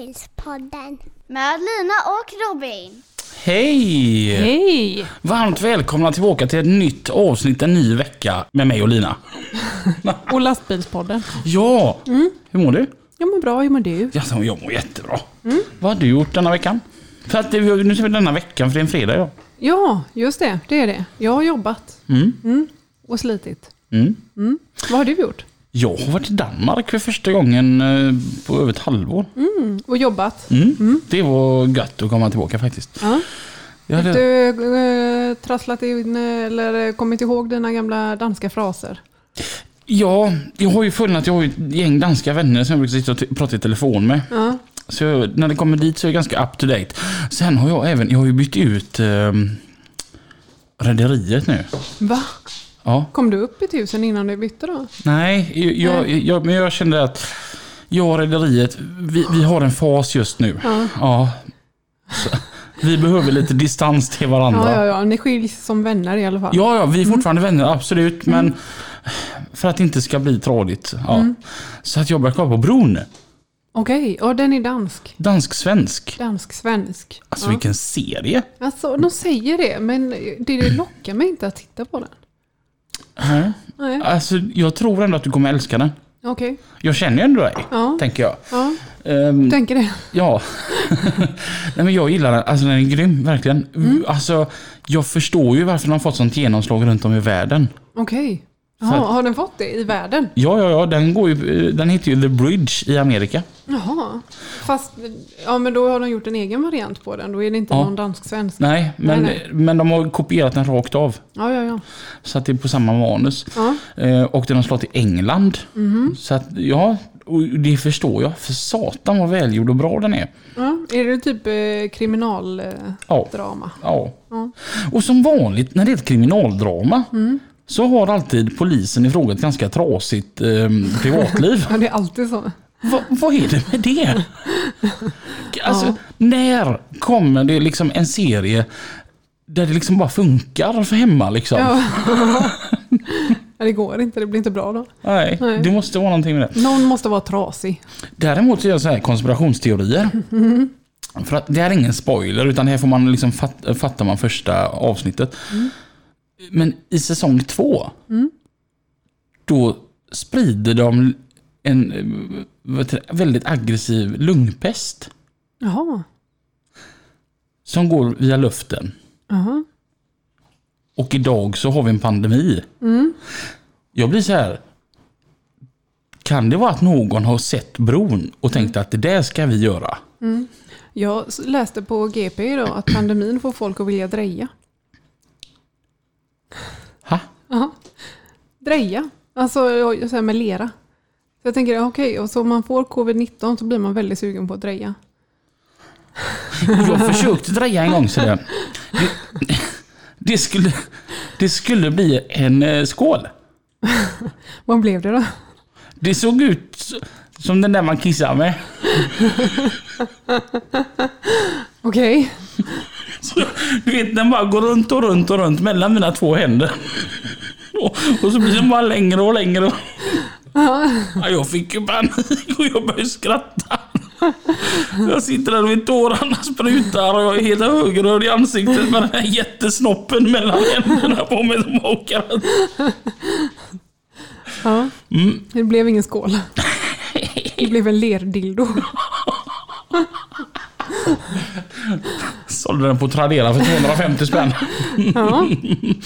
På lastbilspodden. Med Lina och Robin. Hej! Hej! Varmt välkomna tillbaka till ett nytt avsnitt, en ny vecka med mig och Lina. Och lastbilspodden. Ja! Hur mår du? Jag mår bra, hur mår du? Jag mår jättebra. Vad har du gjort denna veckan? För att det, nu ser vi denna veckan, för det är en fredag ja. Ja, just det, det är det. Jag har jobbat Mm. och slitit. Mm. Vad har du gjort? Jag har varit i Danmark för första gången eh, på över ett halvår. Och jobbat? Mm. Det var gött att komma tillbaka faktiskt. Ja. Jag Har hade, du äh, trasslat in eh, eller eh, kommit ihåg dina gamla danska fraser? ja, jag har ju funnit att jag har ett gäng danska vänner som jag brukar sitta och prata i telefon med. Ja. Så jag, när det kommer dit så är jag ganska up to date. Sen har jag även, jag har ju bytt ut eh, rederiet nu. Va? Ja. Kom du upp i tusen innan du bytte då? Nej, jag, jag, men jag kände att jag och rederiet, vi, vi har en fas just nu. Ja. Ja. Vi behöver lite distans till varandra. Ja, ja, ja. Ni skiljs som vänner i alla fall. Ja, ja, vi är fortfarande vänner, absolut. Men för att det inte ska bli tradigt. Ja. Så att jag börjar kolla på Bron. Okej, ja den är dansk. Dansk-svensk. Dansk-svensk. Alltså ja. vilken serie. Alltså, de säger det, men det lockar mig inte att titta på den. Nej. Nej, Alltså jag tror ändå att du kommer älska den. okej. Jag känner ju ändå dig, Ja, tänker jag. ja. Ehm, Tänker det. ja. Nej men jag gillar den. Alltså den är grym, verkligen. Alltså jag förstår ju varför den har fått sånt genomslag runt om i världen. Okej. Jaha, har den fått det i världen? Ja, ja, ja. Den, går ju, den heter ju The Bridge i Amerika. Jaha. Fast, ja men då har de gjort en egen variant på den. Då är det inte Ja. någon dansk-svensk. Nej, men, Nej, men de har kopierat den rakt av. Ja, ja, ja. Så att det är på samma manus. Ja, Eh, och den har slått i England. Mhm. Så att, ja, och det förstår jag. För satan vad välgjord och bra den är. ja. Är det typ eh, kriminaldrama? Ja. Ja. Ja. Och som vanligt när det är ett kriminaldrama Mm. så har alltid polisen i fråga ett ganska trasigt eh, privatliv. ja, det är alltid så. Va, vad är det med det? Alltså, Ja. när kommer det liksom en serie där det liksom bara funkar för hemma liksom? Ja. det går inte. Det blir inte bra då. Nej, Nej. det måste vara någonting med det. Någon måste vara trasig. Däremot så är det så här konspirationsteorier. För att det här är ingen spoiler utan här får man liksom fatta, fattar man första avsnittet. Men i säsong två då sprider de en eh, väldigt aggressiv lungpest Jaha. som går via luften. Jaha. Och idag så har vi en pandemi. Jag blir så här. Kan det vara att någon har sett bron och tänkt att det där ska vi göra? Jag s- läste på GP idag att pandemin får folk att vilja dreja. Ha? Ja. Dreja. Alltså jag säger med lera. Så jag tänker, okej, och så om man får covid-19 så blir man väldigt sugen på att dreja. Jag försökte dreja en gång så det, det, skulle, det skulle bli en eh, skål. Vad blev det då? Det såg ut som den där man kissar med. Okej. Så, du vet den bara går runt och runt och runt mellan mina två händer. Och, och så blir den bara längre och längre. Ja, jag fick ju panik och jag började skratta. Jag sitter där och tårarna sprutar och jag är helt högröd i ansiktet med den här jättesnoppen mellan händerna på mig som åker. Ja. Mm. Det blev ingen skål. Det blev en lerdildo. Sålde den på Tradera för 250 spänn. Ja.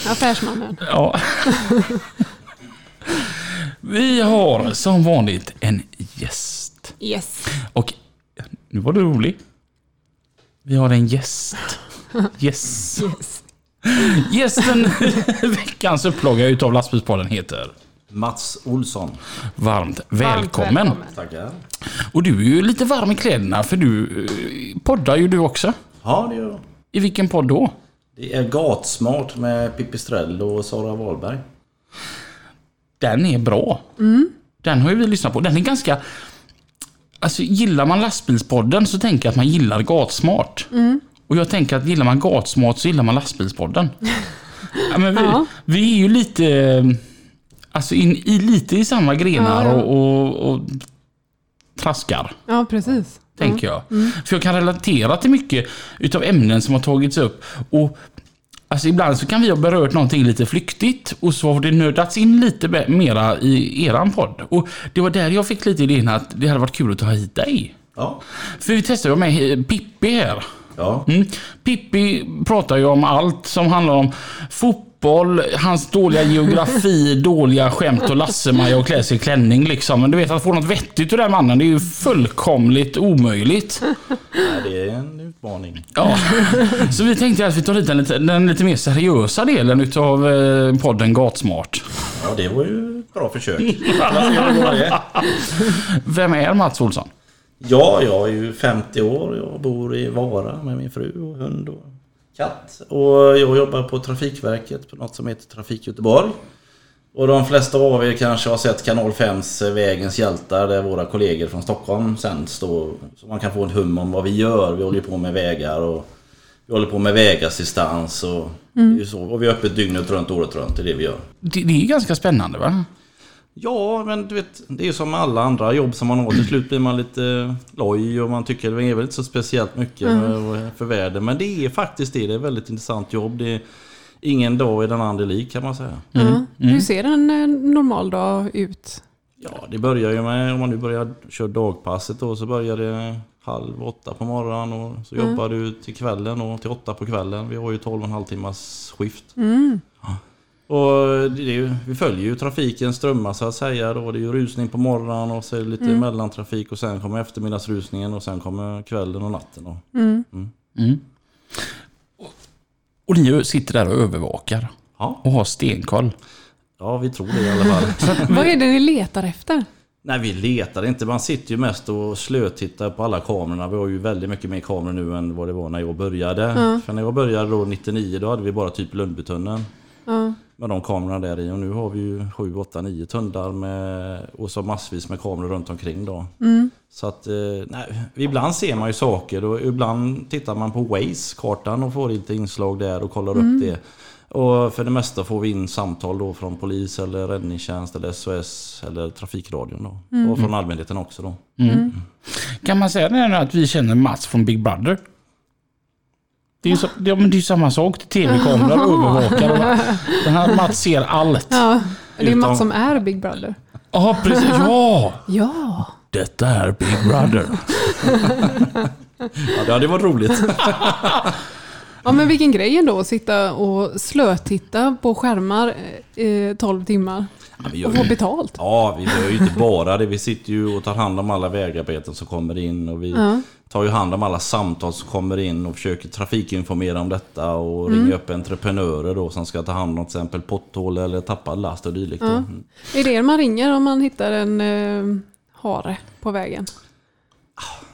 Affärsmannen. Ja. Vi har som vanligt en gäst. Yes. Och nu var du rolig. Vi har en gäst. Yes. yes. Gästen veckans upplaga utav Lastbilspodden heter Mats Olsson. Varmt välkommen. välkommen. Tackar. Och du är ju lite varm i kläderna för du eh, poddar ju du också. Ja, det gör jag. I vilken podd då? Det är Gatsmart med Pippi Strell och Sara Wahlberg. Den är bra. Den har ju vi lyssnat på. Den är ganska... Alltså gillar man lastbilspodden så tänker jag att man gillar Gatsmart. Och jag tänker att gillar man Gatsmart så gillar man lastbilspodden. ja, men vi, Ja. vi är ju lite... Alltså in, i, lite i samma grenar Ja, ja. Och, och, och traskar. Ja, precis. tänker jag. För jag kan relatera till mycket utav ämnen som har tagits upp. Och Alltså ibland så kan vi ha berört någonting lite flyktigt och så har det nördats in lite mera i eran podd. Och det var där jag fick lite idén att det hade varit kul att ta hit dig. Ja. För vi testade ju med Pippi här. Ja. Mm. Pippi pratar ju om allt som handlar om fotboll, hans dåliga geografi, dåliga skämt och Lasse-Maja och klä sig i klänning liksom. Men du vet att få något vettigt ur den mannen, det är ju fullkomligt omöjligt. Nej, det är en utmaning. Ja. Så vi tänkte att vi tar hit den lite, den lite mer seriösa delen utav eh, podden Gatsmart. Ja, det var ju ett bra försök. Vem är Mats Olsson? Ja, jag är ju 50 år. Jag bor i Vara med min fru och hund och katt. Och jag jobbar på Trafikverket på något som heter Trafik Göteborg. Och de flesta av er kanske har sett Kanal 5s Vägens hjältar där våra kollegor från Stockholm sänds då. Så man kan få en hum om vad vi gör. Vi håller på med vägar och vi håller på med vägassistans och, ju så. och vi är öppet dygnet runt, året runt. Det är det vi gör. Det, det är ganska spännande va? Ja, men du vet, det är ju som med alla andra jobb som man har. Till slut blir man lite loj och man tycker det är väl inte så speciellt mycket för världen. Men det är faktiskt det. Det är ett väldigt intressant jobb. Det är ingen dag är den andra lik kan man säga. Ja. Hur ser en eh, normal dag ut? Ja, det börjar ju med, om man nu börjar köra dagpasset då, så börjar det halv åtta på morgonen och så jobbar du till kvällen och till åtta på kvällen. Vi har ju 12,5 timmars skift. Ja. Och det är ju, vi följer ju trafiken strömma så att säga. Då. Det är ju rusning på morgonen och så är det lite mellantrafik och sen kommer eftermiddagsrusningen och sen kommer kvällen och natten. Då. Mm. Och ni sitter där och övervakar Ja. och har stenkoll. ja, vi tror det i alla fall. Vad är det ni letar efter? Nej, vi letar inte. Man sitter ju mest och slötittar på alla kamerorna. Vi har ju väldigt mycket mer kameror nu än vad det var när jag började. För när jag började då 99 då hade vi bara typ Lundbytunneln. Ja. Med de kamerorna där i. Och nu har vi ju 7, 8, 9 tunnlar med, och så massvis med kameror runt omkring då. Så att, eh, nej, ibland ser man ju saker och ibland tittar man på Waze-kartan och får lite inslag där och kollar upp det. Och för det mesta får vi in samtal då från polis eller räddningstjänst eller SOS eller trafikradion då. Och från allmänheten också då. Kan man säga det här nu att vi känner Mats från Big Brother? Det är ju så, det, ja, men det är ju samma sak. till Tv-kameror och övervakare. Den här Mats ser allt. Ja, det är Mats som är Big Brother. Ja, precis. Ja! Ja. Detta är Big Brother. Ja, det hade varit roligt. Ja men vilken grej ändå att sitta och slötitta på skärmar i 12 timmar. Ja, vi gör Och få betalt. Ja, vi gör ju inte bara det. Vi sitter ju och tar hand om alla vägarbeten som kommer in. Och vi Ja. Tar ju hand om alla samtal som kommer in och försöker trafikinformera om detta. Och ringa upp entreprenörer då som ska ta hand om till exempel potthål eller tappad last och dylikt. då. Mm. Är det man ringer om man hittar en eh, hare på vägen?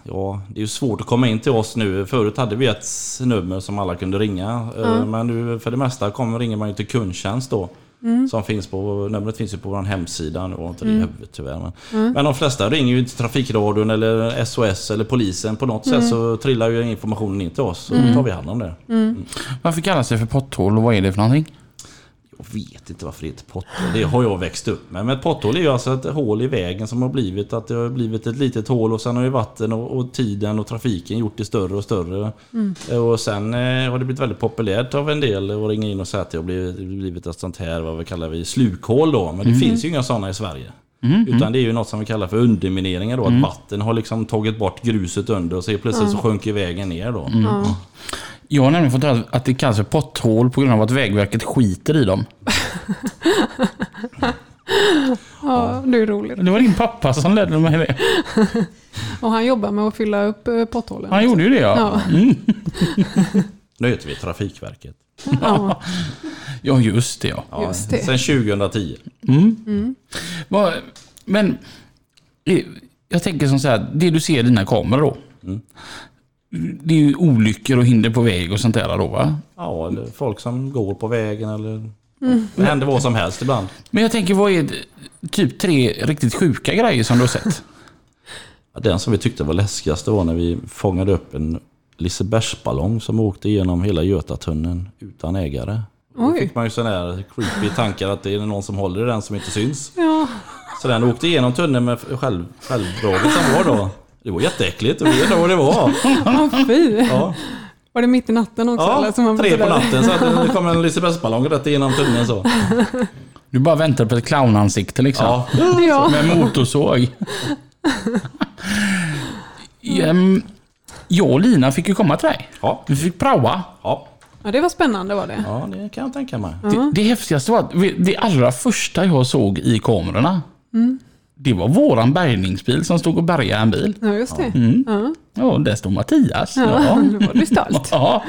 Ja, det är ju svårt att komma in till oss nu. Förut hade vi ett nummer som alla kunde ringa. Eh, Men nu för det mesta kommer, ringer man ju till kundtjänst då. Som finns på, numret finns ju på vår hemsida. Nu jag inte det i huvudet tyvärr. Men, men de flesta ringer ju till Trafikradion eller SOS eller polisen. På något sätt så trillar ju informationen in till oss. Så då tar vi hand om det. Varför kallas det för potthål och vad är det för någonting? Jag vet inte varför det heter potthål. Det har jag växt upp med. Men ett potthål är ju alltså ett hål i vägen som har blivit att det har blivit ett litet hål och sen har ju vatten och, och tiden och trafiken gjort det större och större. Och sen eh, har det blivit väldigt populärt av en del att ringa in och säga att det har blivit, blivit ett sånt här, vad vi kallar vi, slukhål då. Men det finns ju inga sådana i Sverige. Utan det är ju något som vi kallar för undermineringar då. Att vatten har liksom tagit bort gruset under och så plötsligt så sjunker vägen ner då. Jag har nämligen fått höra att det kallas för potthål på grund av att Vägverket skiter i dem. Ja, det är roligt. Det var din pappa som ledde mig det. Och han jobbar med att fylla upp eh, potthålen. Han gjorde ju det ja. Ja. Mm. Nu heter vi Trafikverket. Ja, Ja, just det ja. Ja, Just det. Sen 2010. Vad- Men eh, jag tänker som så här, det du ser i dina kameror då. Det är ju olyckor och hinder på väg och sånt där då va? Ja, eller folk som går på vägen eller... Det händer vad som helst ibland. Men jag tänker, vad är det, typ tre riktigt sjuka grejer som du har sett? Den som vi tyckte var läskigast var när vi fångade upp en Lisebergsballong som åkte igenom hela Götatunneln utan ägare. Då Oj. fick man ju sån där creepy tankar att det är någon som håller i den som inte syns. ja. Så den åkte igenom tunneln med själv, självdraget som var då. Det var jätteäckligt, och vet du vad det var? Fy. Ja, Var det mitt i natten också? ja eller? Som man tre på natten så att det kom en Lisebergsballong rätt igenom tunneln så. Du bara väntar på ett clownansikte liksom. Ja, Ja. Med motorsåg. Ehm, jag och Lina fick ju komma till dig. ja, Vi fick praoa. ja, ja, det var spännande var det. ja det kan jag tänka mig. Det, det häftigaste var att vi- det allra första jag såg i kamerorna. Det var våran bärgningsbil som stod och bärgade en bil. Ja, just det. Ja. Ja, där stod Mattias. Ja, Ja. då var du stolt. Ja.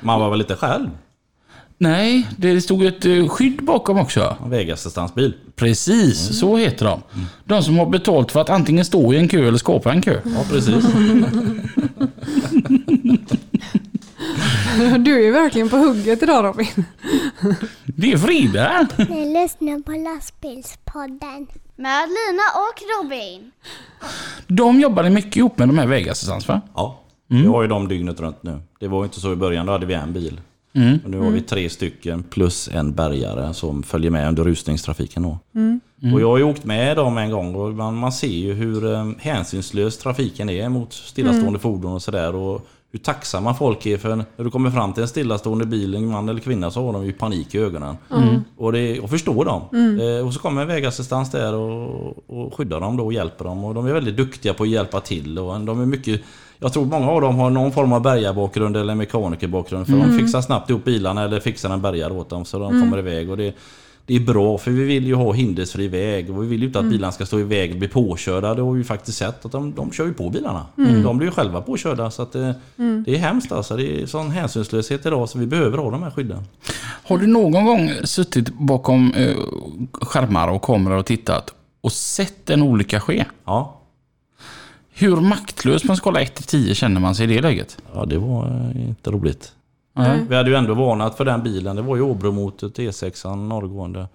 Man var väl lite själv? Nej, det stod ett eh, skydd bakom också. En vägassistansbil. Precis, så heter de. De som har betalt för att antingen stå i en kö eller skapa en kö. Ja, precis. Du är verkligen på hugget idag Robin. Det är fredag. Ni lyssnar på lastbilspodden. Med Lina och Robin. De jobbade mycket ihop med de här vägassistans va? Ja, vi har ju dem dygnet runt nu. Det var ju inte så i början, då hade vi en bil. Och nu har vi tre stycken plus en bärgare som följer med under rusningstrafiken. Då. Och jag har ju åkt med dem en gång och man, man ser ju hur eh, hänsynslös trafiken är mot stillastående fordon och sådär. Och hur tacksamma folk är för när du kommer fram till en stillastående bil, en man eller kvinna, så har de ju panik i ögonen. Och det, jag förstår dem. Eh, och så kommer en vägassistans där och, och skyddar dem då och hjälper dem. Och de är väldigt duktiga på att hjälpa till. Och de är mycket jag tror många av dem har någon form av bärgarbakgrund eller mekanikerbakgrund. För de fixar snabbt ihop bilarna eller fixar en bärgare åt dem så de kommer iväg. Och det, det är bra för vi vill ju ha hindersfri väg och vi vill ju inte att bilarna ska stå i väg och bli påkörda. Det har vi ju faktiskt sett att de, de kör ju på bilarna. De blir ju själva påkörda så att det, det är hemskt alltså. Det är sån hänsynslöshet idag så vi behöver ha de här skydden. Har du någon gång suttit bakom eh, skärmar och kameror och tittat och sett en olycka ske? Ja, Hur maktlös på en skala 1 till 10 känner man sig i det läget? ja det var eh, inte roligt. Nej. Vi hade ju ändå varnat för den bilen. Det var ju Åbromotet T6 norrgående.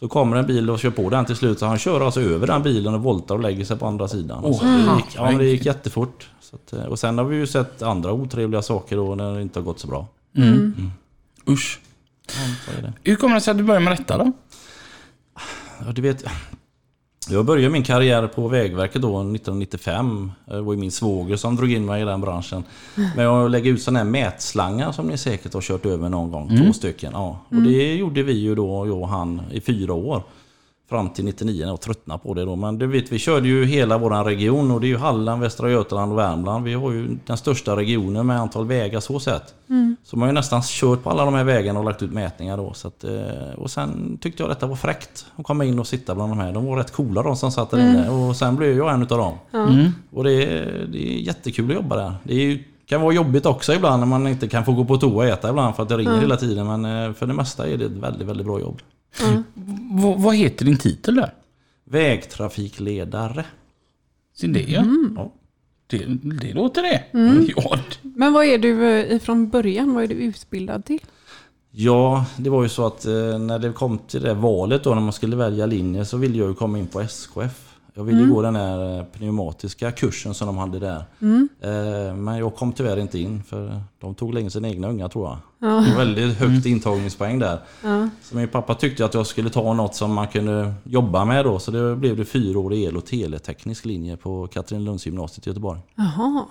Så kommer en bil och kör på den till slut. Så han kör alltså över den bilen och voltar och lägger sig på andra sidan. Åh, så det, gick, ja, men det gick jättefort. Så att, eh, och sen har vi ju sett andra otrevliga saker då när det inte har gått så bra. Usch. Ja, så är det. Hur kommer det sig att du började med detta då? Ja, du vet, jag började min karriär på Vägverket då 1995. Det var ju min svåger som drog in mig i den branschen. Men jag lägger ut sådana här mätslangar som ni säkert har kört över någon gång. Två stycken. Ja. Och det gjorde vi ju då, jag och han, i fyra år. Fram till 99 när jag tröttnade på det då. Men du vet, vi körde ju hela våran region och det är ju Halland, Västra Götaland och Värmland. Vi har ju den största regionen med antal vägar så sett. Så man har ju nästan kört på alla de här vägarna och lagt ut mätningar då. Så att, eh, och sen tyckte jag detta var fräckt att komma in och sitta bland de här. De var rätt coola de som satt där inne. Och sen blev jag en utav dem. Och det är, det är jättekul att jobba där. Det är ju, kan vara jobbigt också ibland när man inte kan få gå på toa och äta ibland för att det ringer hela tiden. Men eh, för det mesta är det ett väldigt, väldigt bra jobb. V- vad heter din titel där? Vägtrafikledare. Se det ja. Ja. Det, det låter det. Ja, Men vad är du eh, ifrån början? Vad är du utbildad till? Ja, det var ju så att eh, när det kom till det valet då när man skulle välja linje så ville jag ju komma in på SKF. Jag ville ju gå den här eh, pneumatiska kursen som de hade där. Eh, Men jag kom tyvärr inte in för de tog länge sina egna unga tror jag. Det var väldigt högt intagningspoäng där. Så min pappa tyckte att jag skulle ta något som man kunde jobba med då. Så det blev det fyra år i el och teleteknisk linje på Katrinelunds gymnasiet i Göteborg. Jaha.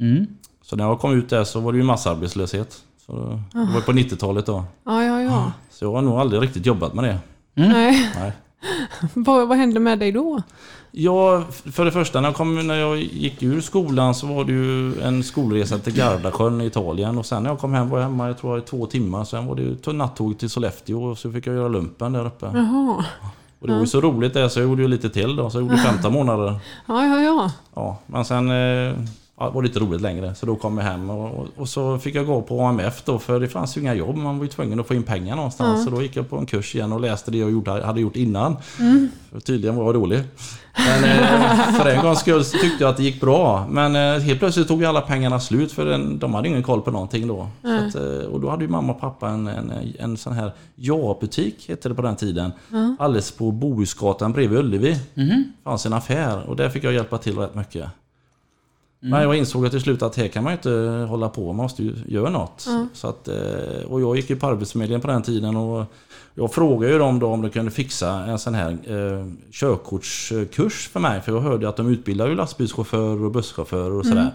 Mm. Så när jag kom ut där så var det ju massarbetslöshet. Så det var på 90-talet då. Ja, ja, ja. Så jag har nog aldrig riktigt jobbat med det. Nej. Nej. Vad, vad hände med dig då? Ja, för det första när jag, kom, när jag gick ur skolan så var det ju en skolresa till Gardasjön i Italien. Och sen när jag kom hem var jag hemma jag tror, i två timmar. Sen var det ju nattåg till Sollefteå och så fick jag göra lumpen där uppe. Jaha. Och det var ju så roligt det så jag gjorde ju lite till då. Så jag gjorde 15 månader. Ja, ja, ja. Ja, men sen eh, ja, det var lite roligt längre. Så då kom jag hem och, och, och så fick jag gå på AMF då för det fanns ju inga jobb. Man var ju tvungen att få in pengar någonstans. Så då gick jag på en kurs igen och läste det jag gjorde, hade gjort innan. För tydligen var jag dålig. Men eh, för en gångs skull så tyckte jag att det gick bra. Men eh, helt plötsligt tog ju alla pengarna slut för en, de hade ingen koll på någonting då. Så att, eh, och då hade ju mamma och pappa en, en, en sån här ja-butik, hette det på den tiden. Alldeles på Bohusgatan bredvid Ullevi. fanns en affär och där fick jag hjälpa till rätt mycket. Men jag insåg att till slut att här kan man ju inte hålla på, man måste ju göra något. Så att, eh, och jag gick ju på Arbetsförmedlingen på den tiden och jag frågade ju dem då om de kunde fixa en sån här eh, körkortskurs för mig. För jag hörde att de utbildar ju lastbilschaufförer och busschaufförer och sådär.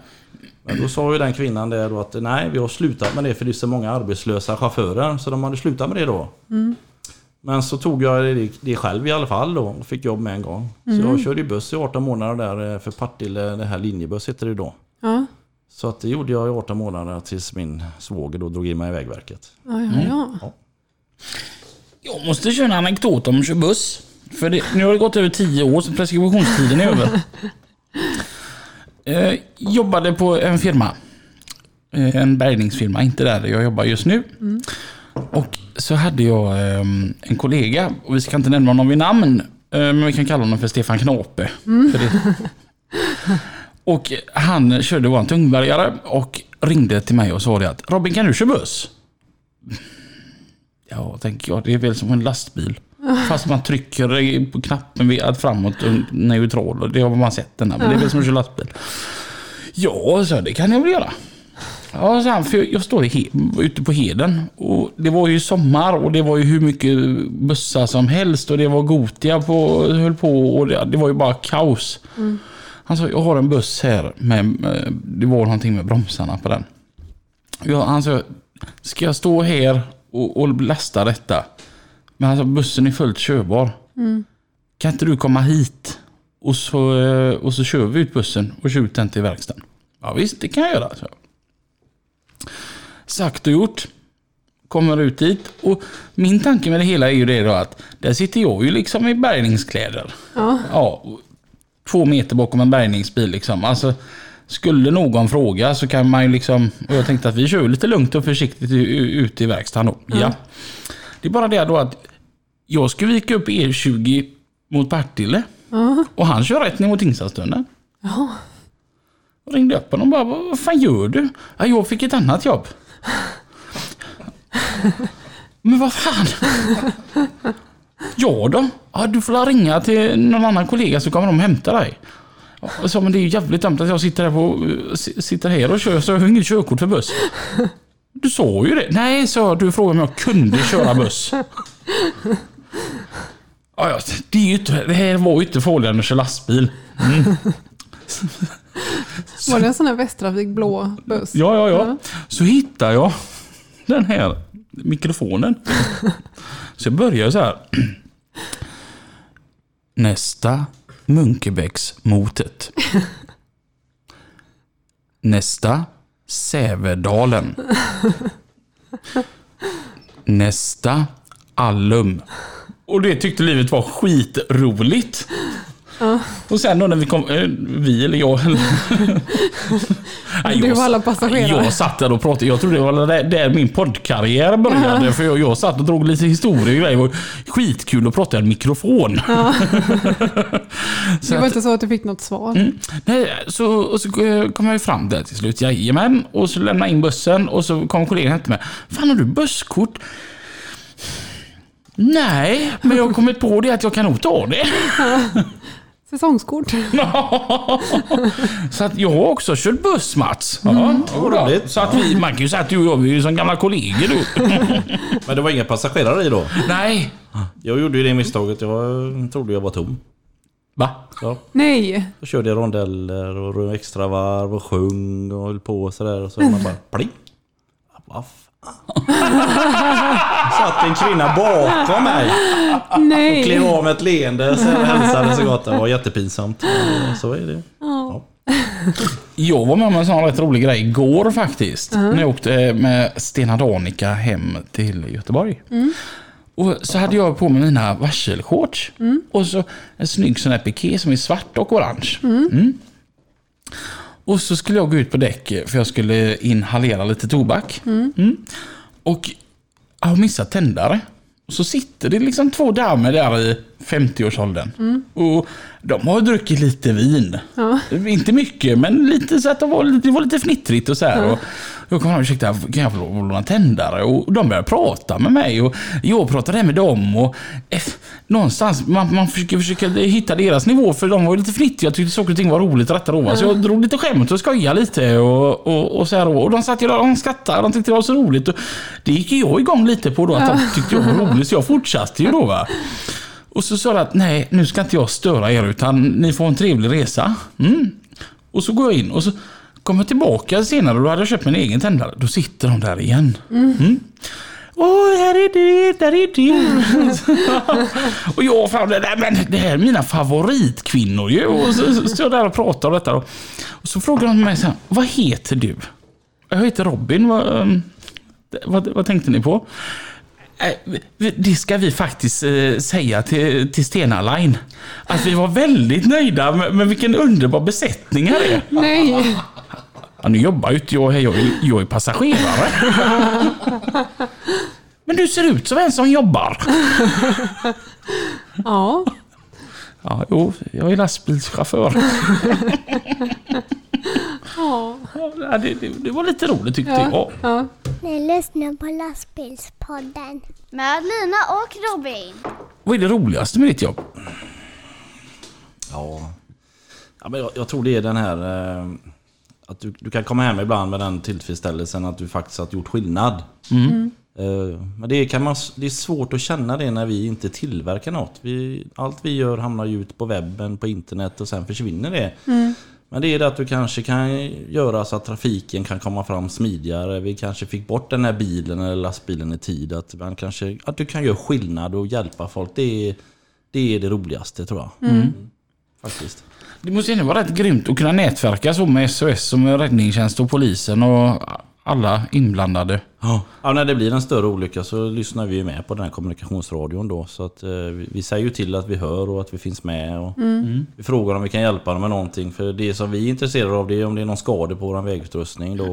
Men då sa ju den kvinnan där då att nej, vi har slutat med det för det är så många arbetslösa chaufförer. Så de hade slutat med det då. Men så tog jag det, själv i alla fall då och fick jobb med en gång. Så jag körde ju buss i 18 månader där eh, för Partille, det här linjebuss heter det då. Ja, Så att det gjorde jag i 18 månader tills min svåger då drog in mig i Vägverket. ja, ja. ja. Jag måste köra en anekdot om att köra buss. För det, nu har det gått över 10 år så preskriptionstiden är över. Eh, jobbade på en firma. Eh, en bärgningsfirma, inte där jag jobbar just nu. Och så hade jag eh, en kollega, och vi ska inte nämna honom vid namn, eh, men vi kan kalla honom för Stefan Knape. Det. Och han körde vår tungbärgare och ringde till mig och sa det att Robin kan du köra buss? Ja, tänker jag. Det är väl som en lastbil. Fast man trycker på knappen framåt och neutral. Det har man sett den här, men det är väl som att köra lastbil. Ja, så det kan jag väl göra. Ja, så han, för jag står i he- ute på heden och det var ju sommar och det var ju hur mycket bussar som helst och det var Gotia på, höll på och det, det var ju bara kaos. Han sa, jag har en buss här med, med det var någonting med bromsarna på den. Ja, han sa, ska jag stå här och, och lasta detta? Men alltså bussen är fullt körbar. Kan inte du komma hit? Och så, eh, och så kör vi ut bussen och kör ut den till verkstaden. Ja visst, det kan jag göra. Så. Sagt och gjort. Kommer ut dit. Och min tanke med det hela är ju det då att där sitter jag ju liksom i bärgningskläder. Ja. Ja, två meter bakom en bärgningsbil liksom. Alltså, skulle någon fråga så kan man ju liksom... Och jag tänkte att vi kör lite lugnt och försiktigt u- u- ut i verkstaden då. Ja. Det är bara det då att jag ska vika upp E20 mot Partille. Och han kör rätt ner mot Tingstadstunneln. Ja. Och ringde upp honom och bara, vad fan gör du? Ja, jag fick ett annat jobb. Men vad fan? Ja då? Ja, du får ringa till någon annan kollega så kommer de hämta dig. Jag sa, men det är ju jävligt dumt att jag sitter här, på, sitter här och kör så jag har inget körkort för buss. Du sa ju det. Nej, sa du frågade om jag kunde köra buss. Ja, ja, det, är ju inte, det här var ju inte farligare än att köra lastbil. Mm. Var det en sån här Västtrafik blå buss? Ja, ja, ja. Så hittar jag den här mikrofonen. Så jag börjar så här. Nästa Munkebäcksmotet. Nästa Sävedalen. Nästa Allum. Och det tyckte livet var skitroligt. Och sen då när vi kom, eh, vi eller jag. Nej, Du och alla sa- passagerare. Jag satt där och pratade. Jag trodde det var där, där min poddkarriär började. För jag, jag satt och drog lite historia och grejer. Var skitkul att prata i en mikrofon. Det var inte så att du fick något svar? Mm. Nej, så, och så eh, kom jag fram där till slut. Jajamän. Och så lämnade jag in bussen och så kom kollegan hem till mig. Fan har du busskort? Nej, men jag har kommit på det att jag kan nog ta det. Säsongskort? Så att jag har också kört buss Mats. Ja, vad jodå. roligt. Så att vi, man kan ju säga att du och jag vi är ju som gamla kollegor du. Men det var inga passagerare i då? Nej. Jag gjorde ju det misstaget. Jag trodde jag var tom. Va? Ja. Nej! Då körde jag rondeller och extra varv och sjöng och höll på och sådär. Och så man bara pling. Vad. Satt en kvinna bakom mig. Nej! Klev av med ett leende. Sen hälsade så gott. Det var jättepinsamt. Så är det. Ja. Jag var med om en sån rätt rolig grej igår faktiskt. När jag åkte med Stena Danica hem till Göteborg. Och så hade jag på mig mina varselshorts. Och så en snygg sån här piké som är svart och orange. Mm. Och så skulle jag gå ut på däck för jag skulle inhalera lite tobak. Mm. Och jag har missat tändare. Och så sitter det liksom två damer där i 50-årsåldern. Och de har druckit lite vin. Inte mycket, men lite så att det var, lite- det var lite fnittrigt och så här. Och jag kom och ursäkta, kan jag få låna tändare? Och de började prata med mig och jag pratade med dem. Och eh, någonstans, man, man försöker, försöker hitta deras nivå för de var lite fnittriga. Jag tyckte saker och ting var roligt detta då. va. Så jag drog lite skämt och skojade lite och, och, och så här. Och de satt ju där och skrattade och de tyckte det var så roligt. Och det gick jag igång lite på då, att de tyckte jag var rolig. Så jag fortsatte ju då va. Och så sa jag att nej, nu ska inte jag störa er utan ni får en trevlig resa. Mm. Och så går jag in och så kommer tillbaka senare och då hade jag köpt min egen tändare. Då sitter de där igen. Mm. Åh, här är det, där är det. och jag fram det, där, men det här är mina favoritkvinnor ju. Och så står jag där och pratar om detta. Och, och så frågar de mig så här, vad heter du? Jag heter Robin. Vad, ehm, vad, vad tänkte ni på? Äh, det ska vi faktiskt eh, säga till, till Stena Line. Att vi var väldigt nöjda med, med vilken underbar besättning här är. Nej. Ja, nu jobbar ju inte jag här, jag är, jag är passagerare. Men du ser ut som en som jobbar. Ja. Ja, jo, jag är lastbilschaufför. Ja. Ja, det, det, det var lite roligt tyckte Ja. jag. ja. Ni lyssnar på lastbilspodden. Med Lina och Robin. Vad är det roligaste med ditt jobb? Ja. ja men jag, jag tror det är den här... Eh, att du, du kan komma hem ibland med den tillfredsställelsen att du faktiskt har gjort skillnad. Eh, men det, kan man, det är svårt att känna det när vi inte tillverkar något. Vi, allt vi gör hamnar ju ut på webben, på internet och sen försvinner det. Men det är det att du kanske kan göra så att trafiken kan komma fram smidigare. Vi kanske fick bort den här bilen eller lastbilen i tid. Att, man kanske, att du kan göra skillnad och hjälpa folk. Det är det, är det roligaste tror jag. Faktiskt. Det måste ju vara rätt grymt att kunna nätverka så med SOS och med räddningstjänst och polisen och alla inblandade. Ja, när det blir en större olycka så lyssnar vi ju med på den här kommunikationsradion då. Så att, eh, vi, säger ju till att vi hör och att vi finns med. Och Vi frågar om vi kan hjälpa dem med någonting. För det som vi är intresserade av det är om det är någon skada på vår vägutrustning då.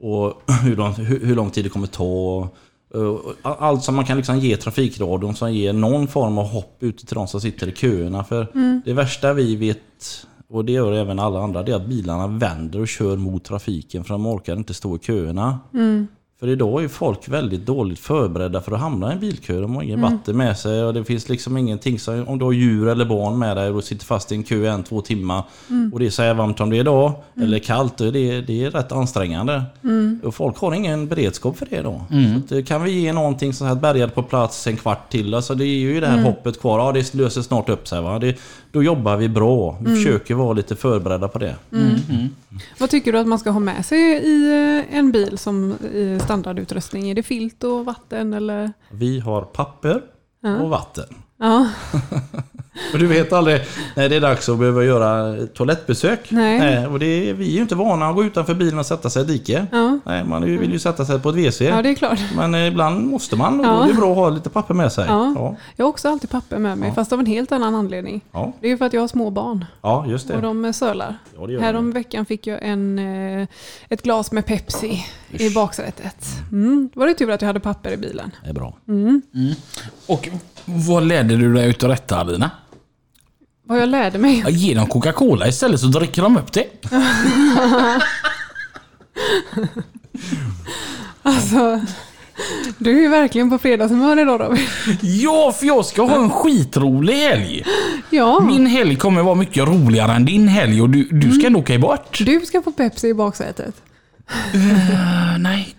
Och hur, lång, hur, hur lång tid det kommer ta. Och Allt som man kan liksom ge trafikradion som ger någon form av hopp ute till de som sitter i köerna. För det värsta vi vet, och det gör även alla andra, det är att bilarna vänder och kör mot trafiken för de orkar inte stå i köerna. För idag är folk väldigt dåligt förberedda för att hamna i en bilkö. De har ingen vatten med sig och det finns liksom ingenting. Så om du har djur eller barn med dig och sitter fast i en kö en, två timmar och det är så här varmt som det är idag eller kallt, då är det, det är rätt ansträngande. Och folk har ingen beredskap för det då. Så att, eh, kan vi ge någonting så här bärgad på plats en kvart till, alltså det är ju det här hoppet kvar. Ja, det löser snart upp sig. Va? Det, då jobbar vi bra. Vi försöker vara lite förberedda på det. Vad tycker du att man ska ha med sig i eh, en bil som i standardutrustning? Är det filt och vatten eller? Vi har papper och vatten. Ja, För du vet aldrig när det är dags att behöva göra toalettbesök. Nej. och det är, vi är ju inte vana att gå utanför bilen och sätta sig i dike. ja. Nej, man vill ju sätta sig på ett WC. ja det är klart. Men eh, ibland måste man och Ja. då är det bra att ha lite papper med sig. Ja. Ja, Jag har också alltid papper med mig, fast av en helt annan anledning. ja, Det är ju för att jag har små barn ja just och det. de eh, sölar. Ja, det Härom de. veckan fick jag en, eh, ett glas med Pepsi i baksätet. Mm. Var det tur att jag hade papper i bilen. Det är bra. Och vad lärde du dig utav detta Alina? Vad jag lärde mig. Ja, Ge dem Coca-Cola istället så dricker de upp det. Alltså, du är ju verkligen på fredagshumör idag Robin. Ja, för jag ska ha en skitrolig helg. Ja, Min helg kommer vara mycket roligare än din helg och du, du ska ändå åka bort. du ska få Pepsi i baksätet. Uh, nej.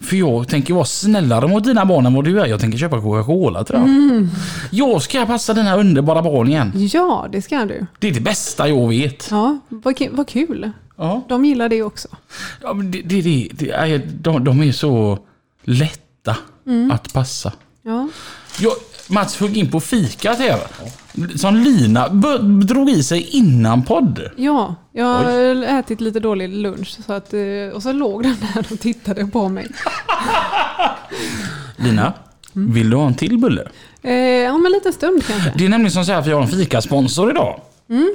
För jag tänker vara snällare mot dina barn än vad du är. Jag tänker köpa Coca-Cola tror jag. Jag ska passa dina underbara barn igen. Ja, det ska du. Det är det bästa jag vet. Ja, vad, vad kul. Ja. De gillar det också. Ja, men det, det, det, det är, de, de är så lätta att passa. Ja, Jag, Mats högg in på fikat här. Som Lina drog i sig innan podd. ja jag har ätit lite dålig lunch så att, eh, och så låg den där och tittade på mig. Lina, vill du ha en till bulle? Eh, om en liten stund kanske. Det är nämligen som så här att vi har en fikasponsor idag.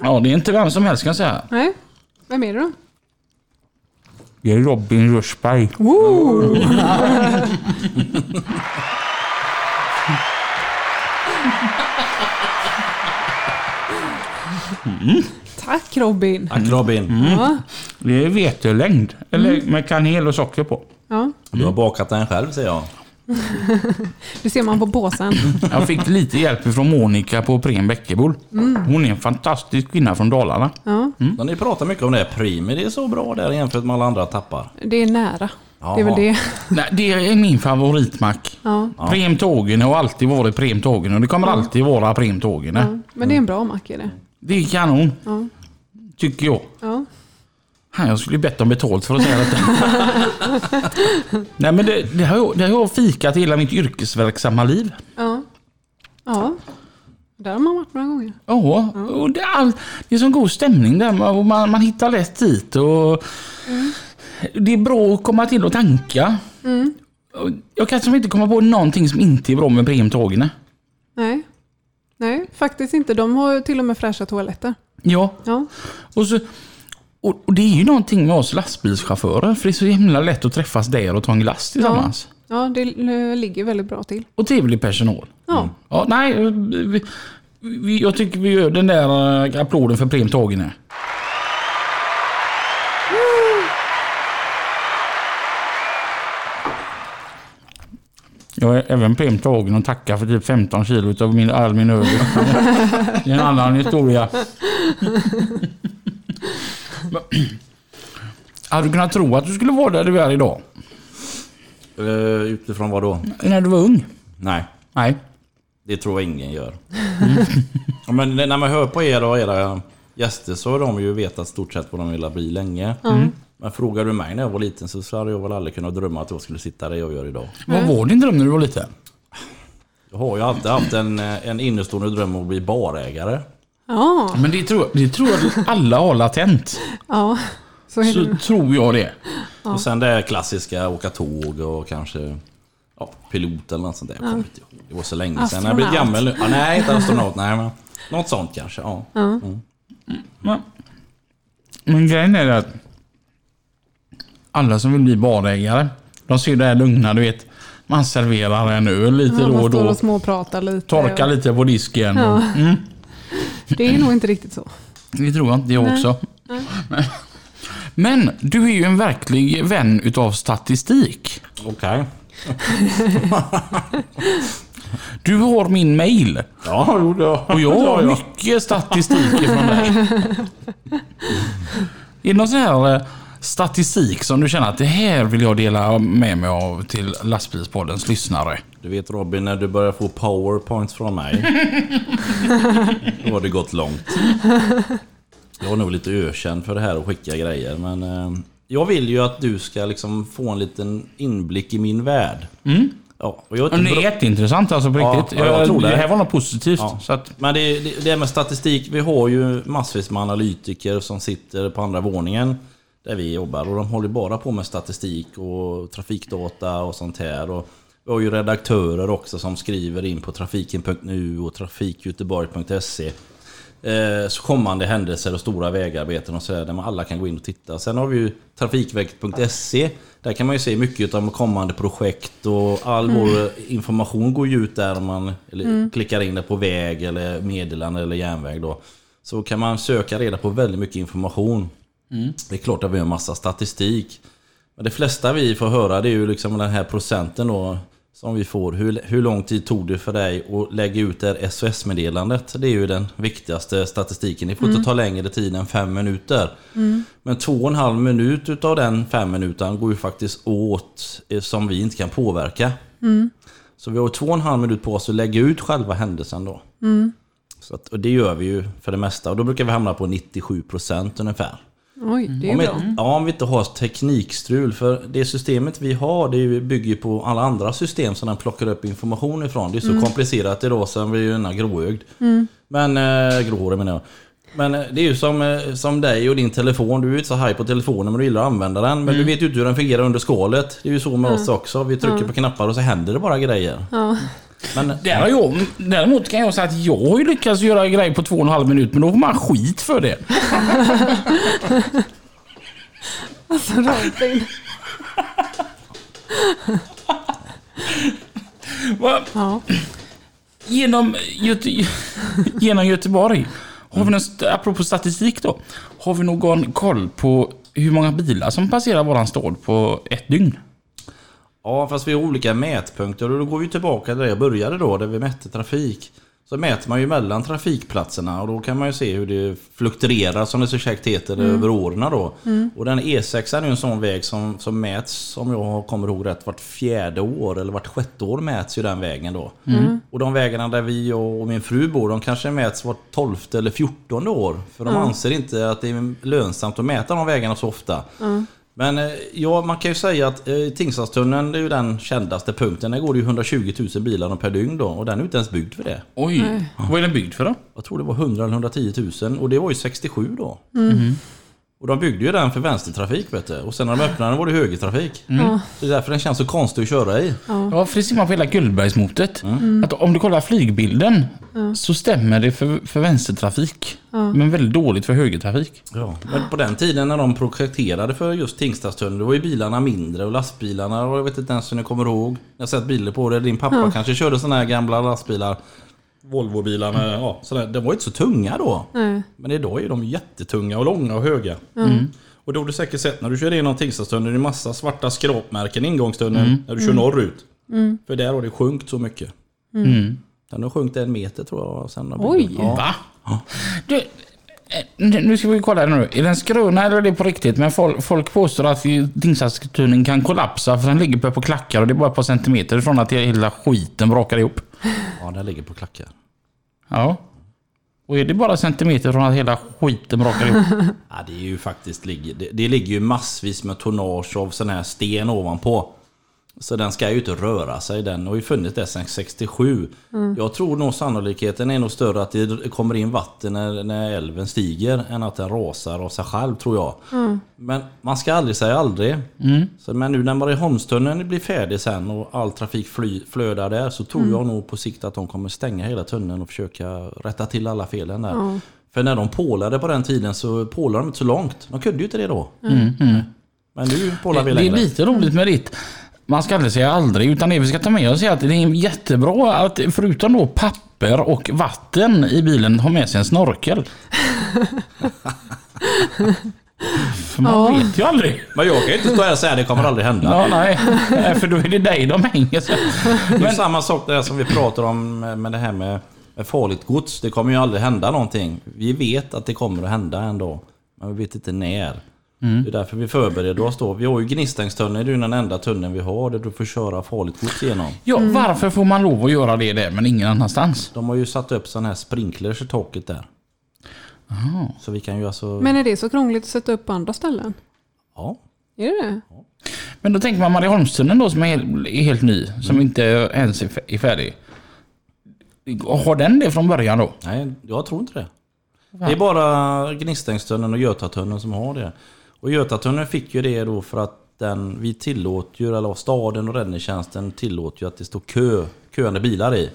Ja, det är inte vem som helst kan jag säga. Nej, Vem är det då? Det är Robin Rushberg. Tack Robin. Tack Robin. Ja. Det är vetelängd. Eller med kanel och socker på. Ja. Du har bakat den själv ser jag. Det ser man på påsen. Jag fick lite hjälp från Monica på Prem Bäckebol. Hon är en fantastisk kvinna från Dalarna. Ja. Men ni pratar mycket om det. Primi, det är så bra där jämfört med alla andra tappar. Det är nära. Ja. Det är väl det. Nej, det är min favoritmack. Ja. Prem har alltid varit Prem Tågene och det kommer alltid vara Prem Tågene. Ja. Men det är en bra mack är det. Det är kanon. Ja. Tycker jag. Ja. Jag skulle bett om betalt för att säga detta. Nej men det, det, har jag, det har jag fikat hela mitt yrkesverksamma liv. Ja. Ja. Där har man varit några gånger. Ja, och det är, det är sån god stämning där och man, man hittar lätt dit. Och Det är bra att komma till och tanka. Och Jag kan inte komma på någonting som inte är bra med Preem Tågene. Nej. Faktiskt inte. De har till och med fräscha toaletter. Ja, Ja. och, så, och, och det är ju någonting med oss lastbilschaufförer för det är så himla lätt att träffas där och ta en glass tillsammans. Ja, det eh, ligger väldigt bra till. Och trevlig personal. Ja. Ja, nej, vi, vi, jag tycker vi gör den där eh, applåden för Preem Tågene. Jag är även Preem Tågen och tackar för typ 15 kilo av min, all min öl. Det är en annan historia. Hade du kunnat tro att du skulle vara där du är idag? Uh, utifrån vad då? När du var ung? Nej, Nej. det tror jag ingen gör. ja, men när man hör på er och era gäster så har de ju vetat stort sett vad de vill bli länge. Men frågar du mig när jag var liten så hade jag väl aldrig kunnat drömma att jag skulle sitta där jag gör idag. Vad var din dröm när du var liten? Jag har ju alltid haft en, eh, en innestående dröm att bli barägare. Ja, Men det tror, det tror jag att alla har latent. ja. Så är Så tror jag det. Och sen det klassiska, åka tåg och kanske ja, pilot eller något sånt där. Jag kommer inte ihåg. Det var så länge sedan. Jag har blivit Astronaut. gammal nu. Ja, nej, inte astronaut. Nej, men något sånt kanske. Ja. Men, men grejen är att alla som vill bli barägare, de ser det här lugna, du vet. Man serverar en öl lite Ja, då man och då. och småpratar lite. Torkar och- lite på disken. Ja. Mm, Det är nog inte riktigt så. det tror jag inte jag också. Men, men du är ju en verklig vän utav statistik. Okej. Du har min mail Ja, jo, det och jag har ja, mycket statistik ifrån dig. Är det någon sån här eh, statistik som du känner att det här vill jag dela med mig av till lastbilspoddens lyssnare? Du vet Robin, när du börjar få powerpoints från mig. då har det gått långt. Jag är nog lite ökänd för det här att skicka grejer. Men eh, jag vill ju att du ska liksom få en liten inblick i min värld. Ja, och jag Men det är jätteintressant alltså på Ja, riktigt. ja, jag tror det det. här var något positivt. Ja. Så att, Men det, det, det med statistik, vi har ju massvis med analytiker som sitter på andra våningen där vi jobbar och de håller bara på med statistik och trafikdata och sånt här. Och vi har ju redaktörer också som skriver in på trafiken.nu och trafikgöteborg.se eh, så kommande händelser och stora vägarbeten och sådär där man alla kan gå in och titta. Sen har vi ju trafikverket.se där kan man ju se mycket om kommande projekt och all vår information går ju ut där om man eller, klickar in det på väg eller meddelande eller järnväg då. Så kan man söka reda på väldigt mycket information. Det är klart att vi har en massa statistik. Men det flesta vi får höra det är ju liksom den här procenten då som vi får. Hur, hur lång tid tog det för dig att lägga ut det här SOS-meddelandet? Det är ju den viktigaste statistiken. Det får inte ta längre tid än fem minuter. Men två och en halv minut utav den fem minuten går ju faktiskt åt eh, som vi inte kan påverka. Så vi har två och en halv minut på oss att lägga ut själva händelsen då. Så att, och det gör vi ju för det mesta. Och då brukar vi hamna på 97% ungefär. Oj, det är Om vi, bra. ja, om vi inte har teknikstrul. För det systemet vi har det bygger på alla andra system som den plockar upp information ifrån. Det är så Mm. komplicerat idag så vi är ju gråögd. Men, eh, gråhårig menar jag. Men eh, det är ju som, eh, som dig och din telefon. Du är ju inte så haj på telefonen men du gillar att använda den. Mm. Men du vet ju inte hur den fungerar under skalet. Det är ju så med oss också. Vi trycker på knappar och så händer det bara grejer. Ja. Men, där har jag, däremot kan jag säga att jag har ju lyckats göra grejer på två och en halv minut men då får man skit för det. Alltså Robin. Ja. Genom, Göte genom Göteborg, har vi någon, apropå statistik då, har vi någon koll på hur många bilar som passerar våran stad på ett dygn? Ja, fast vi har olika mätpunkter och då går vi tillbaka där jag började då, där vi mätte trafik. Så mäter man ju mellan trafikplatserna och då kan man ju se hur det fluktuerar som det så käckt heter över åren då. Och den E6 är ju en sån väg som, som mäts, om jag kommer ihåg rätt, vart fjärde år eller vart sjätte år mäts ju den vägen då. Och de vägarna där vi och min fru bor, de kanske mäts vart tolfte eller fjortonde år. För de anser inte att det är lönsamt att mäta de vägarna så ofta. Men eh, ja, man kan ju säga att eh, Tingstadstunneln är ju den kändaste punkten. Där går det ju 120 000 bilar per dygn då och den är ju inte ens byggd för det. Oj, vad är den byggd för då? Jag tror det var 100 eller 110 000 och det var ju 67 då. Och de byggde ju den för vänstertrafik vet du. Och sen när de öppnade den var det högertrafik. Så det är därför den känns så konstig att köra i. Ja, för det ser man på hela Gullbergsmotet. Att om du kollar flygbilden så stämmer det för, för vänstertrafik. Men väldigt dåligt för högertrafik. Ja, men på den tiden när de projekterade för just Tingstadstunneln då var ju bilarna mindre och lastbilarna, och jag vet inte ens om ni kommer ihåg. Jag har sett bilder på det. Din pappa kanske körde sådana här gamla lastbilar. Volvobilarna, ja, sådär. De var inte så tunga då. Nej. Men idag är de jättetunga och långa och höga. Och då har du säkert sett när du kör igenom Tingstadstunneln, det är massa svarta skrapmärken i ingångstunneln när du kör norrut. För där har det sjunkit så mycket. Mm. Den har sjunkit en meter tror jag. Sen har Oj. Ja. Va? Du, eh, nu ska vi kolla här nu. Är den skröna eller är det på riktigt? Men folk, folk påstår att Tingstadstunneln kan kollapsa för den ligger på, på klackar och det är bara ett par centimeter ifrån att hela skiten brakar ihop. Ja, den ligger på klackar. Ja. Och är det bara centimeter från att hela skiten brakar ihop? Ja, det är ju faktiskt det ligger ju massvis med tonnage av sån här sten ovanpå. Så den ska ju inte röra sig. Den har ju funnits där sedan 67. Jag tror nog sannolikheten är nog större att det kommer in vatten när, när älven stiger än att den rasar av sig själv tror jag. Men man ska aldrig säga aldrig. Så, men nu när Marieholmstunneln blir färdig sen och all trafik fly, flödar där så tror jag nog på sikt att de kommer stänga hela tunneln och försöka rätta till alla felen där. För när de pålade på den tiden så pålade de inte så långt. De kunde ju inte det då. Men nu pålar vi Det är längre. lite roligt med ditt. Man ska aldrig säga aldrig, utan det vi ska ta med oss är att det är jättebra att förutom då papper och vatten i bilen ha med sig en snorkel. För man Ja. vet ju aldrig. Men jag kan ju inte stå här och säga att det kommer aldrig hända. Ja, nej, för då är det dig de hänger sig. Det är samma sak där som vi pratar om med det här med, med farligt gods. Det kommer ju aldrig hända någonting. Vi vet att det kommer att hända en dag. Men vi vet inte när. Det är därför vi förbereder oss då. Vi har ju Gnistängstunneln, det är ju den enda tunneln vi har där du får köra farligt gods igenom. Ja, varför får man lov att göra det där men ingen annanstans? De har ju satt upp sådana här sprinklers i taket där. Så vi kan ju alltså... Men är det så krångligt att sätta upp på andra ställen? Ja. Är det det? Men då tänker man Marieholmstunneln då som är helt, är helt ny, som inte ens är fär- är färdig. Har den det från början då? Nej, jag tror inte det. Det är bara Gnistängstunneln och Götatunneln som har det. Och Götatunneln fick ju det då för att den, vi tillåter ju, eller staden och räddningstjänsten tillåter ju att det står kö, köande bilar i.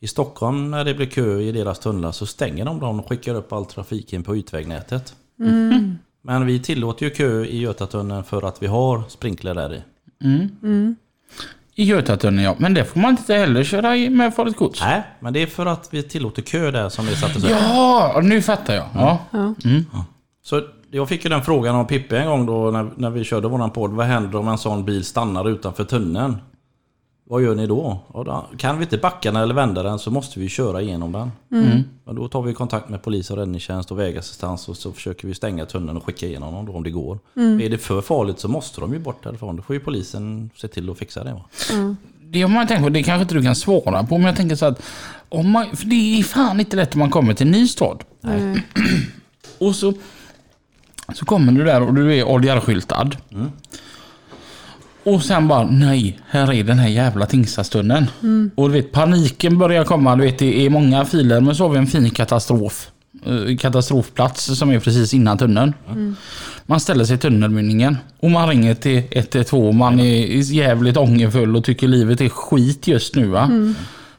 I Stockholm när det blir kö i deras tunnlar så stänger de dem och skickar upp all trafiken på ytvägnätet. Men vi tillåter ju kö i Götatunneln för att vi har sprinkler där i. I Götatunneln ja, men det får man inte heller köra i med farligt gods. Nej, men det är för att vi tillåter kö där som det sattes upp. Ja, nu fattar jag. Ja. Så jag fick ju den frågan av Pippi en gång då när, när vi körde våran podd. Vad händer om en sån bil stannar utanför tunneln? Vad gör ni då? Ja, då kan vi inte backa den eller vända den så måste vi köra igenom den. Men då tar vi kontakt med polis och räddningstjänst och vägassistans och så försöker vi stänga tunneln och skicka igenom dem då om det går. Är det för farligt så måste de ju bort därifrån. Då får ju polisen se till att fixa det. Va? Det har man tänkt på, det kanske inte du kan svara på, men jag tänker så att om man, för det är fan inte lätt om man kommer till en ny stad. Nej. Och så, så kommer du där och du är oljarskyltad. Och sen bara, nej, här är den här jävla Tingstadstunneln. Och du vet, paniken börjar komma. Du vet, det är många filer, men så har vi en fin katastrof. eh, Katastrofplats som är precis innan tunneln. Man ställer sig i tunnelmynningen och man ringer till 112. Man är jävligt ångerfull och tycker livet är skit just nu. Va?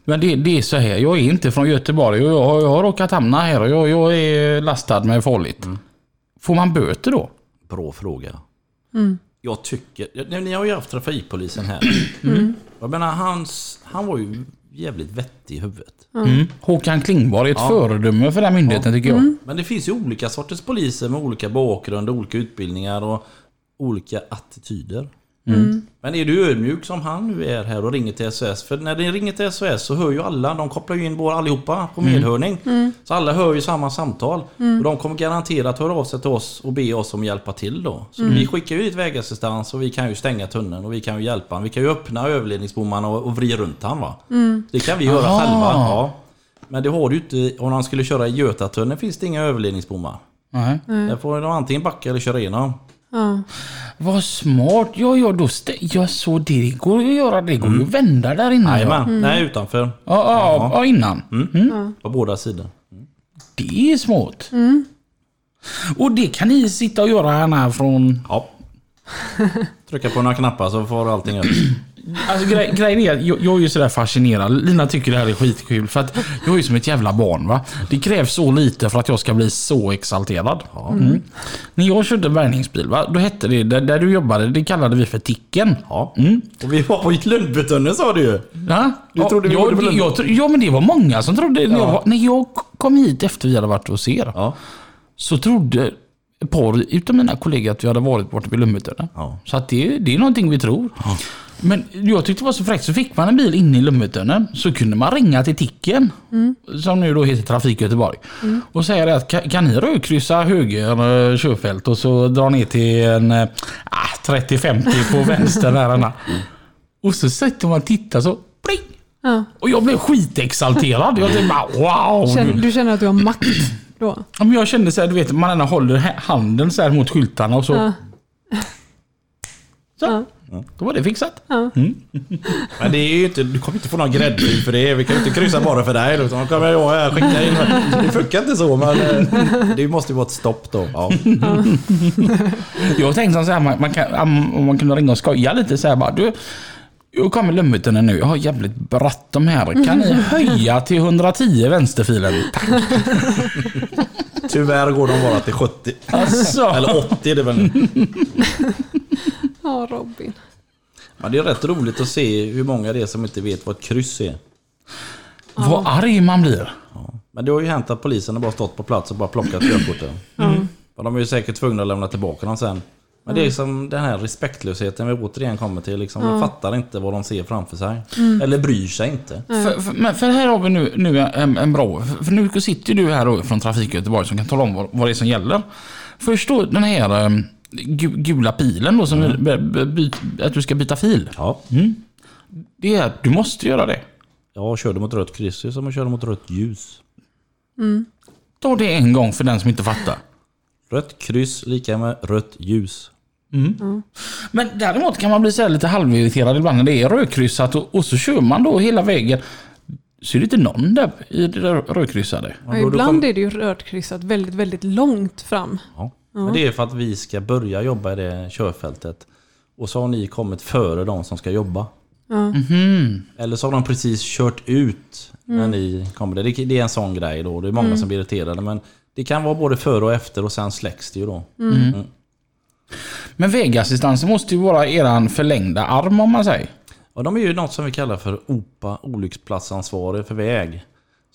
Men det, det är så här, jag är inte från Göteborg och jag, jag har råkat hamna här och jag, jag är lastad med farligt. Får man böter då? Bra fråga. Mm. Jag tycker... ja, Ni har ju haft trafikpolisen här. Mm. Jag menar, hans, han var ju jävligt vettig i huvudet. Mm. Håkan Klingborg är ett Ja. föredöme för den myndigheten tycker jag. Men det finns ju olika sorters poliser med olika bakgrund, olika utbildningar och olika attityder. Men är du ödmjuk som han nu är här och ringer till SOS? För när det ringer till SOS så hör ju alla, de kopplar ju in båda allihopa på medhörning. Så alla hör ju samma samtal. Och de kommer garanterat höra av sig till oss och be oss om att hjälpa till då. Så vi skickar ju dit vägassistans och vi kan ju stänga tunneln och vi kan ju hjälpa honom. Vi kan ju öppna överledningsbommarna och, och vrida runt han va. Det kan vi göra Aha. själva. Ja. Men det har du ju inte, om han skulle köra i Götatunneln finns det inga överledningsbommar. Nej. Där får de antingen backa eller köra igenom. Ja. Vad smart. Ja, ja, då stä- ja, så det går ju att göra. Det går ju att vända där inne. Ja, Jajamän, nej utanför. ja, ja, ja innan. Mm. På båda sidor. Det är smart. Och det kan ni sitta och göra här från... Ja. Trycka på några knappar så får allting upp. Alltså grej, grejen är jag, jag är ju sådär fascinerad. Lina tycker det här är skitkul för att jag är ju som ett jävla barn va. Det krävs så lite för att jag ska bli så exalterad. Mm. När jag körde bärgningsbil va, då hette det, där, där du jobbade, det kallade vi för Ticken. Ja. Och vi var på Lundbytunneln sa du ju. Ja, Du trodde vi ja, på det- jag, tro- ja men det var många som trodde, när, jag, var- när jag kom hit efter vi hade varit hos er, Ja. så trodde ett par utav mina kollegor att vi hade varit borta vid Lummetörnen. Ja. Så att det, det är någonting vi tror. Men jag tyckte det var så fräckt, så fick man en bil inne i Lummetörnen så kunde man ringa till Ticken, som nu då heter Trafik Göteborg, och säga att kan, kan ni rödkryssa höger eh, körfält och så dra ner till en eh, ah, 30-50 på vänster där. Anna. Och så sätter man och tittar så, pling! Ja. Och jag blev skitexalterad. Jag tänkte bara wow! Känn, du känner att du har makt då? Ja, men jag kände så här, du vet, man ändå håller handen så här mot skyltarna och så. Ja. Så. Då var det fixat. Men det är ju inte, du kommer inte få någon gräddfil för det. Vi kan ju inte kryssa bara för dig. Utan då kommer jag här skicka in. Det funkar inte så men eh, det måste ju vara ett stopp då. Ja. Jag tänkte så här, man, man, kan, om man kunde ringa och skoja lite så här bara. Du, jag kommer Lummetörnen nu. Jag har jävligt bråttom här. Kan ni höja till 110 vänsterfilen? Tack. Tyvärr går de bara till 70. Alltså. Eller 80 är det väl nu. Ja, Robin. Men det är rätt roligt att se hur många det är som inte vet vad ett kryss är. Vad arg man blir. Men det har ju hänt att polisen har bara stått på plats och bara plockat körkorten. Och de är ju säkert tvungna att lämna tillbaka dem sen. Men det är som den här respektlösheten vi återigen kommer till. Liksom, De fattar inte vad de ser framför sig. Eller bryr sig inte. För, för, men för här har vi nu, nu en, en bra... För, för nu sitter du här då från Trafik Göteborg som kan tala om vad, vad det är som gäller. Först då den här gu- gula pilen då som byt, att du ska byta fil. Ja. Det är att du måste göra det. Jag körde mot rött kryss är som att köra mot rött ljus. Ta det en gång för den som inte fattar. Rött kryss lika med rött ljus. Men däremot kan man bli så här lite halvirriterad ibland när det är rödkryssat och, och så kör man då hela vägen. Så är det inte någon där i det där rödkryssade. Ja, ibland är det ju rödkryssat väldigt, väldigt långt fram. Ja. Men det är för att vi ska börja jobba i det körfältet. Och så har ni kommit före de som ska jobba. Eller så har de precis kört ut när ni kommer. Det det är en sån grej då. Det är många som blir irriterade. Men det kan vara både före och efter och sen släcks det ju då. Men vägassistansen måste ju vara eran förlängda arm om man säger. Och de är ju något som vi kallar för OPA, olycksplatsansvarig för väg.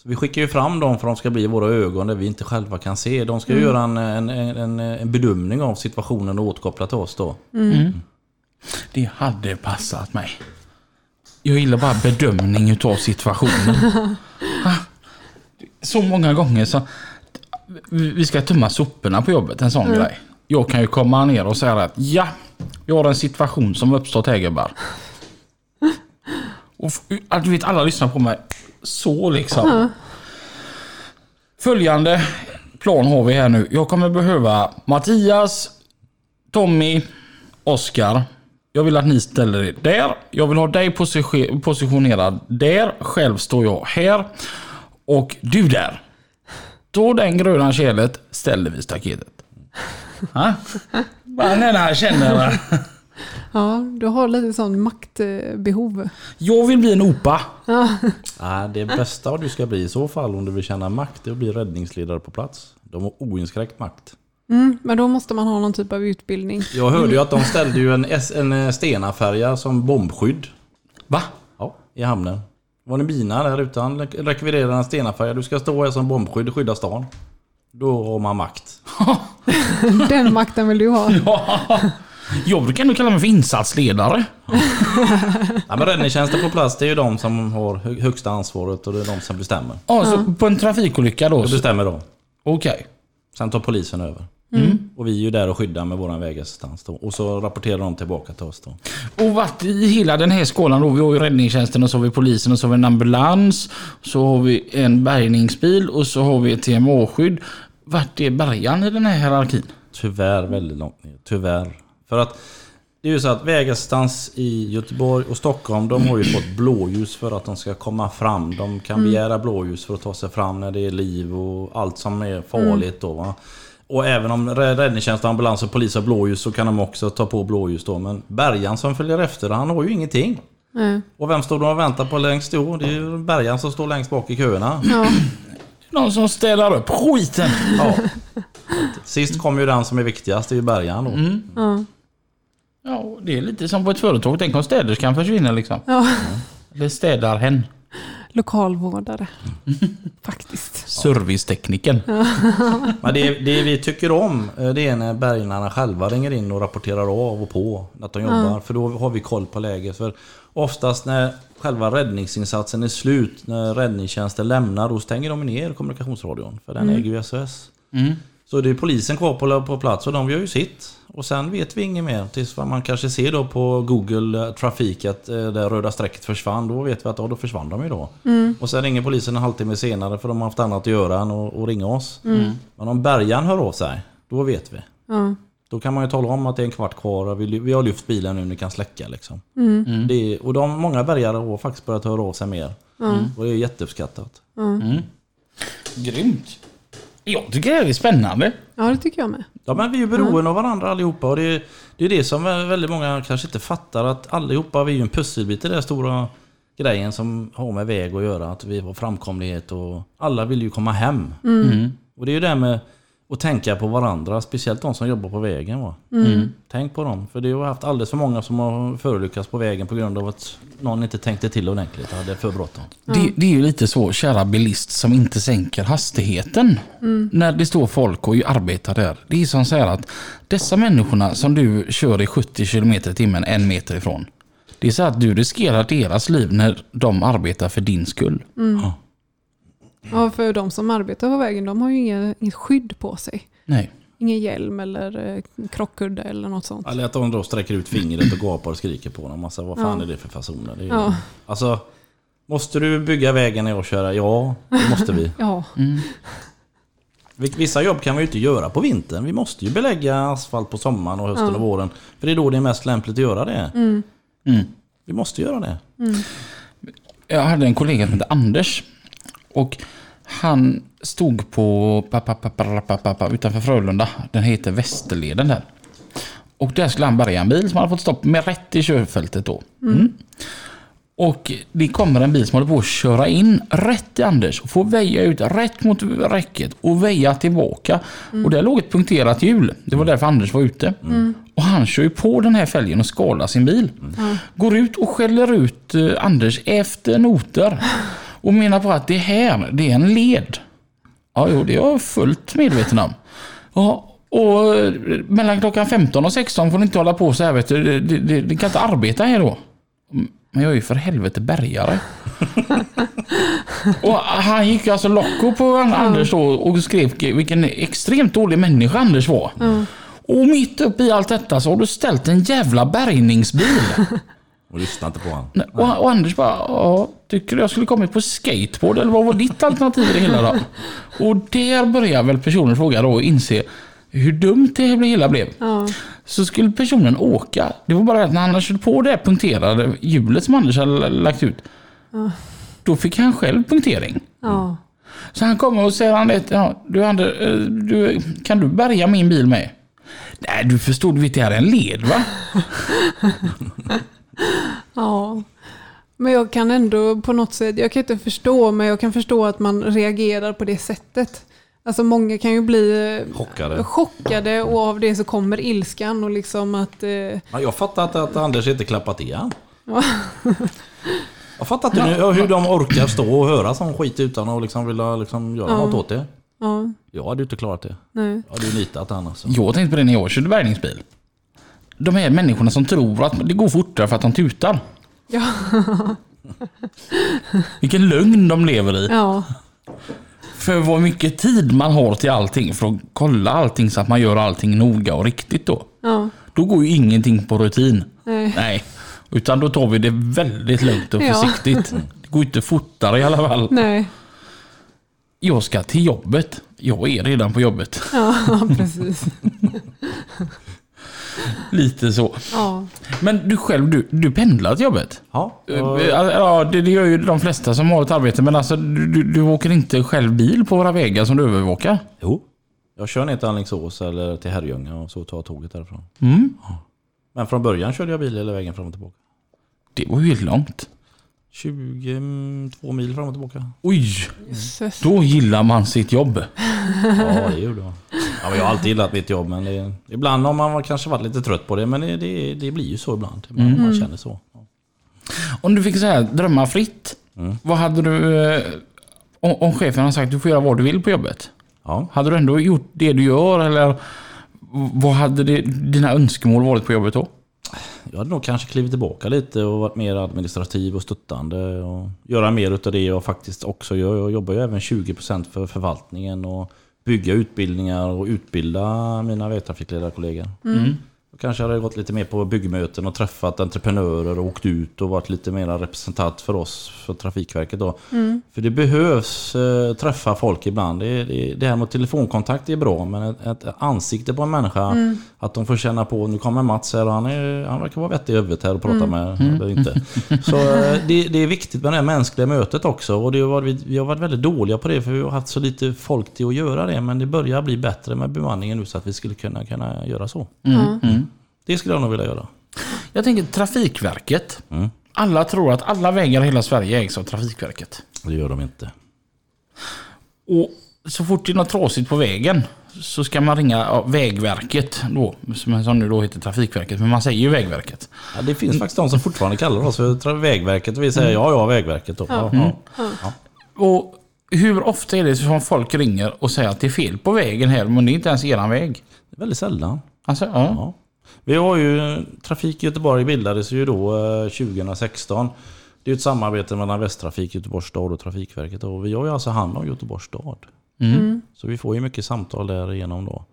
Så vi skickar ju fram dem för att de ska bli våra ögon där vi inte själva kan se. De ska ju göra en, en, en, en bedömning av situationen och återkoppla till oss då. Det hade passat mig. Jag gillar bara bedömning utav situationen. Ah, så många gånger så... Vi ska tömma soporna på jobbet, en sån grej. Jag kan ju komma ner och säga att ja, vi har en situation som uppstått här gubbar. Och du vet, alla lyssnar på mig så liksom. Följande plan har vi här nu. Jag kommer behöva Mattias, Tommy, Oskar. Jag vill att ni ställer er där. Jag vill ha dig position- positionerad där. Själv står jag här. Och du där. Då den gröna kelet ställer vi staketet. Ha? Bara han känner... Ja, du har lite sån maktbehov. Jag vill bli en opa. Nej, det bästa du ska bli i så fall om du vill känna makt är att bli räddningsledare på plats. De har oinskränkt makt. Mm, men då måste man ha någon typ av utbildning. Jag hörde ju att de ställde ju en, en eh, Stena-färja som bombskydd. Va? Ja, i hamnen. Var det mina där utan rekvirera en Stena-färja. Du ska stå här som bombskydd och skydda stan. Då har man makt. Den makten vill du ha. Ja. Jag brukar ändå kalla mig för insatsledare. Ja, men räddningstjänsten på plats, det är ju de som har hö- högsta ansvaret och det är de som bestämmer. Ja, så på en trafikolycka då? Det så- bestämmer de. Okej. Sen tar polisen över. Och vi är ju där och skyddar med våran vägassistans då. Och så rapporterar de tillbaka till oss då. Och vart i hela den här skalan då? Vi har ju räddningstjänsten och så har vi polisen och så har vi en ambulans. Så har vi en bärgningsbil och så har vi ett TMA-skydd. Vart är bärgaren i den här hierarkin? Tyvärr väldigt långt ner. Tyvärr. För att det är ju så att vägassistans i Göteborg och Stockholm, de har ju fått blåljus för att de ska komma fram. De kan begära blåljus för att ta sig fram när det är liv och allt som är farligt då va. Och även om rä- räddningstjänst, ambulans och polis har blåljus så kan de också ta på blåljus då. Men bärgaren som följer efter, han har ju ingenting. Nej. Och vem står de och väntar på längst då? Det är ju bärgaren som står längst bak i köerna. Ja. Någon som städar upp skiten. Ja. Sist kom ju den som är viktigast, det är ju bärgaren då. Ja. Ja, det är lite som på ett företag. Tänk om städerskan försvinner liksom. Ja. Eller städarhen. Lokalvårdare. Faktiskt. Servicetekniken. Men det, det vi tycker om eh, det är när bärgarna själva ringer in och rapporterar av och på att de jobbar. För då har vi koll på läget. För oftast när själva räddningsinsatsen är slut, när räddningstjänsten lämnar, då stänger de ner kommunikationsradion. För den äger ju SOS. Mm. Så det är polisen kvar på, på plats och de gör ju sitt. Och sen vet vi inget mer. Tills man kanske ser då på Google eh, Trafik att eh, det röda strecket försvann. Då vet vi att ja, då försvann de ju då. Och sen ringer polisen en halvtimme senare för de har haft annat att göra än att, att ringa oss. Men om bärgaren hör av sig, då vet vi. Ja. Då kan man ju tala om att det är en kvart kvar och vi, vi har lyft bilen nu, ni kan släcka liksom. Mm. Det är, och de, många bärgare har faktiskt börjat höra av sig mer. Och det är jätteuppskattat. Grymt. Jag tycker det här är spännande. ja, det tycker jag med. Ja men vi är ju beroende av varandra allihopa och det är, det är det som väldigt många kanske inte fattar att allihopa vi är ju en pusselbit i den här stora grejen som har med väg att göra. Att vi har framkomlighet och alla vill ju komma hem. Och det är ju det med att tänka på varandra, speciellt de som jobbar på vägen. Va? Tänk på dem, för det har haft alldeles för många som har förolyckats på vägen på grund av att någon inte tänkte till ordentligt, hade för bråttom. Det, det är ju lite så, kära bilist som inte sänker hastigheten. När det står folk och arbetar där. Det är som så här att dessa människorna som du kör i 70 km i timmen en meter ifrån. Det är så att du riskerar deras liv när de arbetar för din skull. Ja, för de som arbetar på vägen, de har ju inget, inget skydd på sig. Nej. Ingen hjälm eller eh, krockkudde eller något sånt. Eller att de då sträcker ut fingret och gapar och skriker på dem. Alltså, vad fan Ja. är det för fasoner? Det är ju, Ja. Alltså, måste du bygga vägen när jag kör? Ja, det måste vi. Ja, Vi- Vissa jobb kan vi ju inte göra på vintern. Vi måste ju belägga asfalt på sommaren och hösten Ja. och våren. För det är då det är mest lämpligt att göra det. Mm. Vi måste göra det. Jag hade en kollega som hette Anders. Och han stod på utanför Frölunda. Den heter Västerleden där. Och där skulle han bärga en bil som hade fått stopp med rätt i körfältet då. Mm. Och det kommer en bil som håller på att köra in rätt i Anders och får väja ut rätt mot räcket och väja tillbaka. Och där låg ett punkterat hjul. Det var därför Anders var ute. Och han kör ju på den här fälgen och skadar sin bil. Går ut och skäller ut eh, Anders efter noter. Och menar på att det här, det är en led. Ja, jo, det är jag fullt medveten om. Ja, och eh, mellan klockan 15 och 16 får ni inte hålla på så här vet du. Det, det, det, det kan inte arbeta här då. Men jag är ju för helvete bärgare. och han gick alltså locko på Anders då och skrev vilken extremt dålig människa Anders var. Och mitt uppe i allt detta så har du ställt en jävla bärgningsbil. Och lyssna inte på honom. Och, och Anders bara, ja, tycker du jag skulle kommit på skateboard eller vad var ditt alternativ i det hela då? Och där börjar väl personen fråga då och inse hur dumt det hela blev. ja, Så skulle personen åka. Det var bara att när han hade kört på det punkterade hjulet som Anders hade lagt ut. Då fick han själv punktering. ja. Så han kommer och säger han det, ja, du, Anders, eh, du, kan du bärga min bil med? Nej, du förstår, du vet det här är en led va? Ja. Men jag kan ändå på något sätt, jag kan inte förstå, men jag kan förstå att man reagerar på det sättet. Alltså många kan ju bli eh, Chockade. chockade och av det så kommer ilskan och liksom att... Eh, Ja, jag fattar att, att Anders inte klappat igen. Jag fattar inte nu hur de orkar stå och höra sån skit utan att liksom vilja liksom göra något åt det. ja, Jag hade ju inte klarat det. nej. Jag hade ju nitat han alltså. Jag tänkte på det när jag körde bärgningsbil. De här människorna som tror att det går fortare för att de tutar. Ja, Vilken lögn de lever i. ja, För vad mycket tid man har till allting för att kolla allting så att man gör allting noga och riktigt då. ja, Då går ju ingenting på rutin. nej. Nej. Utan då tar vi det väldigt lugnt och Ja. försiktigt. Det går inte fortare i alla fall. Nej, Jag ska till jobbet. Jag är redan på jobbet. ja, precis. Lite så. Ja, Men du själv, du, du pendlar till jobbet? Ja, Eh, och, Ja, det, det gör ju de flesta som har ett arbete. Men alltså, du, du, du åker inte själv bil på våra vägar som du övervakar? jo. Jag kör ner till Alingsås eller till Herrljunga och så tar jag tåget därifrån. Mm. Men från början körde jag bil hela vägen fram och tillbaka. Det var ju helt långt. 22 mil fram och tillbaka. Oj! jösses. Då gillar man sitt jobb. Ja, det gjorde jag. Ja, men jag har alltid gillat mitt jobb men det, ibland har man kanske varit lite trött på det men det, det, det blir ju så ibland. Man, man känner så. Ja. Om du fick så här, drömma fritt. Vad hade du... eh, Om, om chefen har sagt att du får göra vad du vill på jobbet. Ja. Hade du ändå gjort det du gör eller vad hade det, dina önskemål varit på jobbet då? Jag hade nog kanske klivit tillbaka lite och varit mer administrativ och stöttande. Och göra mer utav det jag faktiskt också gör. Jag jobbar ju även 20% för förvaltningen och bygga utbildningar och utbilda mina vägtrafikledarkollegor. Mm kanske hade jag gått lite mer på byggmöten och träffat entreprenörer och åkt ut och varit lite mer representant för oss, för Trafikverket då. För det behövs eh, träffa folk ibland. Det, det, det här med telefonkontakt är bra men ett, ett ansikte på en människa, att de får känna på, nu kommer Mats här och han, är, han verkar vara vettig i huvudet här och prata med, eller inte. Så eh, det, det är viktigt med det här mänskliga mötet också och det har varit, vi har varit väldigt dåliga på det för vi har haft så lite folk till att göra det men det börjar bli bättre med bemanningen nu så att vi skulle kunna, kunna göra så. Det skulle jag nog vilja göra. Jag tänker Trafikverket. Mm. Alla tror att alla vägar i hela Sverige ägs av Trafikverket. Det gör de inte. Och så fort det är något trasigt på vägen så ska man ringa ja, Vägverket då, som som nu då heter Trafikverket, men man säger ju Vägverket. Ja, det finns faktiskt de som fortfarande kallar oss för Vägverket och vi säger ja, ja, Vägverket då. Ja, ja. Och hur ofta är det som folk ringer och säger att det är fel på vägen här, men det är inte ens eran väg? Det är väldigt sällan. Alltså, ja. Vi har ju, Trafik Göteborg bildades ju då eh, 2016. Det är ett samarbete mellan Västtrafik, Göteborgs stad och Trafikverket. Och vi har ju alltså hand om Göteborgs stad. Så vi får ju mycket samtal därigenom då.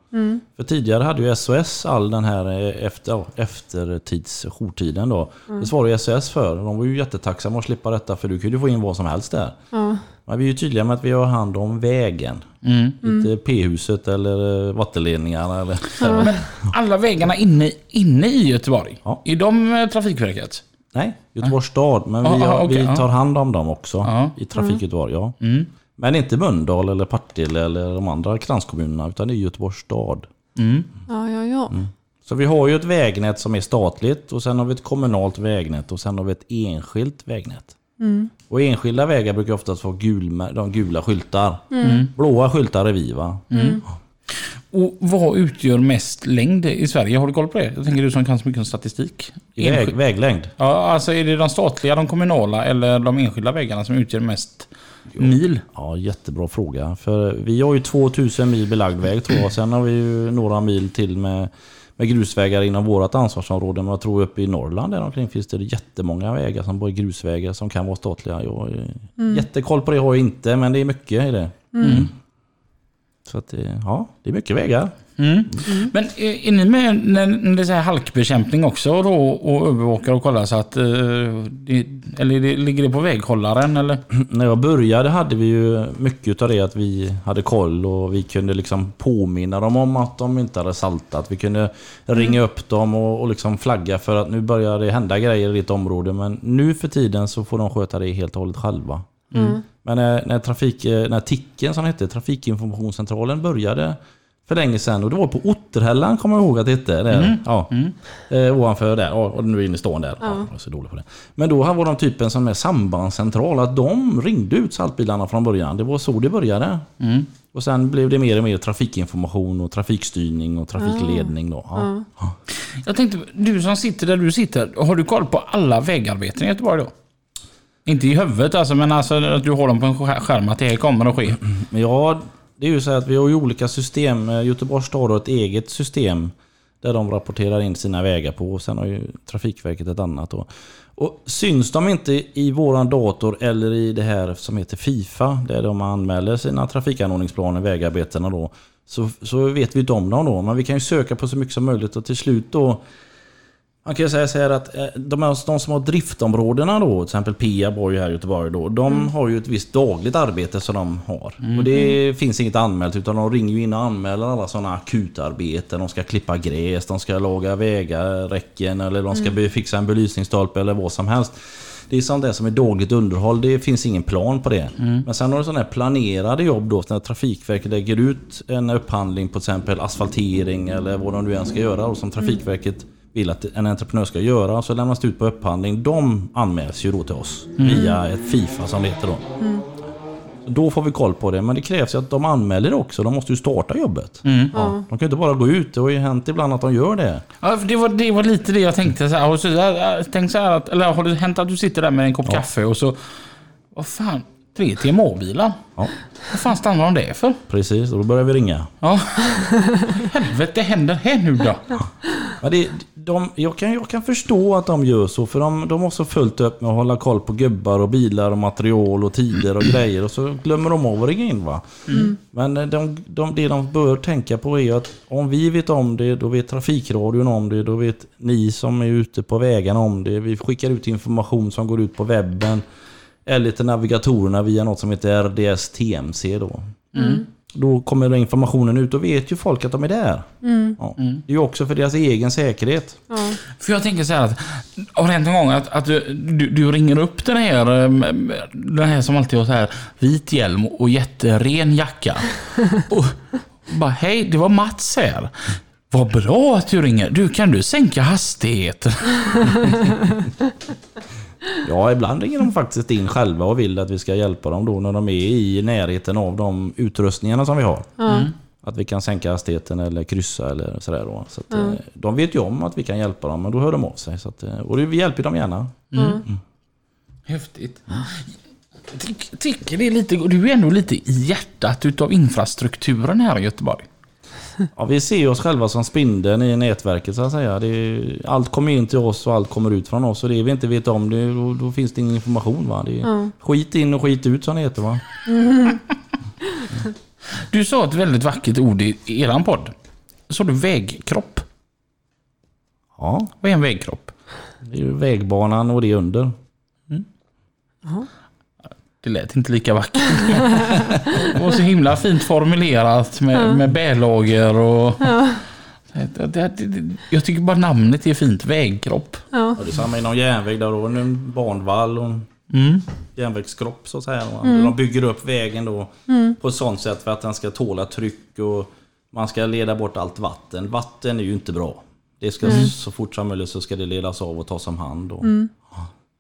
För tidigare hade ju SOS all den här eh, efter, eftertids, jourtiden då. Det svarade ju SOS för. De var ju jättetacksamma att slippa detta för du kunde ju få in vad som helst där. Ja, Men vi är ju tydliga med att vi har hand om vägen. Mm. Inte P-huset eller eh, vattenledningarna. Eller, Men alla vägarna inne, inne i Göteborg, Ja. är de eh, Trafikverket? Nej, Göteborgs stad. Men vi, Ja, har, ja, okej, vi ja. tar hand om dem också Ja. i Trafik Göteborg. Ja. Mm. Men inte Mölndal eller Partille eller de andra kranskommunerna utan det är Göteborgs stad. Mm. ja, ja. ja. Så vi har ju ett vägnät som är statligt och sen har vi ett kommunalt vägnät och sen har vi ett enskilt vägnät. Och enskilda vägar brukar oftast få gul, de gula skyltar. Blåa skyltar är vi va? Och vad utgör mest längd i Sverige? Har du koll på det? Jag tänker du som kan så mycket om statistik. Väg, väglängd. Ja, alltså är det de statliga, de kommunala eller de enskilda vägarna som utgör mest mil? Ja, jättebra fråga. För vi har ju 2000 mil belagd väg tror jag. Sen har vi ju några mil till med, med grusvägar inom vårt ansvarsområde. Men jag tror uppe i Norrland där omkring finns det jättemånga vägar som bara grusvägar som kan vara statliga. Jag, har ju- Jättekoll på det har jag inte, men det är mycket i det. Så att, det- ja, det är mycket vägar. Mm. Men är, är ni med när, när det är halkbekämpning också då och övervakar och kollar så att... eh, det, eller det, ligger det på väghållaren eller? När jag började hade vi ju mycket av det att vi hade koll och vi kunde liksom påminna dem om att de inte hade saltat. Vi kunde ringa upp dem och, och liksom flagga för att nu börjar det hända grejer i ditt område. Men nu för tiden så får de sköta det helt och hållet själva. Men när, när, trafik, när TICen som hette, Trafikinformationscentralen började För länge sedan och det var på Otterhällan kommer jag ihåg att det hette. Där. Ja. Eh, ovanför där, ja, och nu är inne i stan där. Ja. jag är så dålig på det. Men då var de typen som är sambandscentral, att de ringde ut saltbilarna från början. Det var så det började. Och sen blev det mer och mer trafikinformation och trafikstyrning och trafikledning. Då. Ja. Ja. Jag tänkte, du som sitter där du sitter, har du koll på alla vägarbeten i Göteborg då? Inte i huvudet alltså, men alltså att du har dem på en skärm att det här kommer att ske. Mm. Ja, det är ju så att vi har ju olika system. Eh, Göteborgs stad har ett eget system där de rapporterar in sina vägar på. Och sen har ju Trafikverket ett annat. Då. Och syns de inte i våran dator eller i det här som heter Fifa, där de anmäler sina trafikanordningsplaner, vägarbetena då, så, så vet vi inte om dem då. Men vi kan ju söka på så mycket som möjligt och till slut då man kan ju säga så här att eh, de, här- de som har driftområdena då, till exempel Peab har ju här i Göteborg då, de har ju ett visst dagligt arbete som de har. Och det finns inget anmält utan de ringer ju in och anmäler alla sådana akutarbeten. De ska klippa gräs, de ska laga vägar, räcken eller de ska be- fixa en belysningsstolpe eller vad som helst. Det är sånt där som är dagligt underhåll, det finns ingen plan på det. Men sen har du sådana här planerade jobb då, när Trafikverket lägger ut en upphandling på till exempel asfaltering eller vad de nu än ska göra och som Trafikverket vill att en entreprenör ska göra så lämnas det ut på upphandling. De anmäls ju då till oss via ett Fifa som det heter då. Så Då får vi koll på det, men det krävs ju att de anmäler också. De måste ju starta jobbet. Ja, de kan ju inte bara gå ut. Det har ju hänt ibland att de gör det. Ja, för det, var, det var lite det jag tänkte. Så här, så, jag tänkte så här att, eller har det hänt att du sitter där med en kopp kaffe och så... Vad fan? Tre TMA-bilar? Ja, Vad fan stannar de där för? precis. Och då börjar vi ringa. Ja. Helvete händer här nu då? Men det, de, jag, kan, jag kan förstå att de gör så, för de, de har så fullt upp med att hålla koll på gubbar och bilar och material och tider och grejer. Och så glömmer de av att ringa in va. Men eh, de, de, det de bör tänka på är att om vi vet om det, då vet Trafikradion om det, då vet ni som är ute på vägarna om det. Vi skickar ut information som går ut på webben. Eller till navigatorerna via något som heter RDS TMC då. Då kommer den informationen ut och vet ju folk att de är där. Ja. Det är ju också för deras egen säkerhet. För jag tänker så här att, har det hänt någon gång att, att du, du, du ringer upp den här, eh, den här som alltid har så här vit hjälm och jätteren jacka. Och bara, hej, det var Mats här. Vad bra att du ringer. Du, kan du sänka hastigheten? Ja, ibland ringer de faktiskt in själva och vill att vi ska hjälpa dem då när de är i närheten av de utrustningarna som vi har. Att vi kan sänka hastigheten eller kryssa eller sådär då. Så att, eh, De vet ju om att vi kan hjälpa dem, men då hör de av sig. Så att, eh, och vi hjälper dem gärna. Häftigt. Jag tyck- tycker det är lite, du är ändå lite i hjärtat utav infrastrukturen här i Göteborg. Ja, vi ser oss själva som spindeln i nätverket så att säga. Det är, allt kommer in till oss och allt kommer ut från oss. Och det vi inte vet om, det, då, då finns det ingen information. Va? Det är Skit in och skit ut som det heter. Va? Du sa ett väldigt vackert ord i, i eran podd. Sa du vägkropp? Ja, Vad är en vägkropp? det är ju vägbanan och det under. Det lät inte lika vackert. Det var så himla fint formulerat med, med bälager och... Det, det, det, jag tycker bara namnet är fint. Vägkropp. Ja, det är samma inom järnväg. Där då är en banvall och en Mm. järnvägskropp så att säga. va. De bygger upp vägen då på ett sånt sätt för att den ska tåla tryck och man ska leda bort allt vatten. Vatten är ju inte bra. Det ska så fort som möjligt så ska det ledas av och tas om hand då.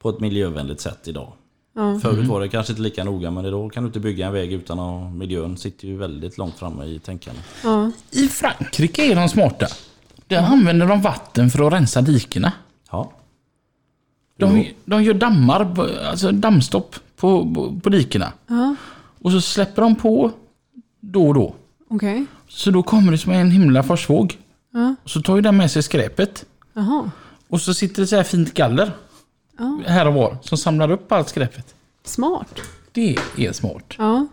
På ett miljövänligt sätt idag. Förut var det kanske inte lika noga men idag kan du inte bygga en väg utan att miljön sitter ju väldigt långt framme i tänkandet. I Frankrike är de smarta. Där använder de vatten för att rensa dikena. Ja. De, de gör dammar, alltså dammstopp på, på, på dikena. Ja, Och så släpper de på då och då. okej. Så då kommer det som en himla forsvåg. Ja, Så tar ju den med sig skräpet. jaha. Och så sitter det så här fint galler. Ja. Här och var. Som samlar upp allt skräpet. Smart. Det är smart. Ja.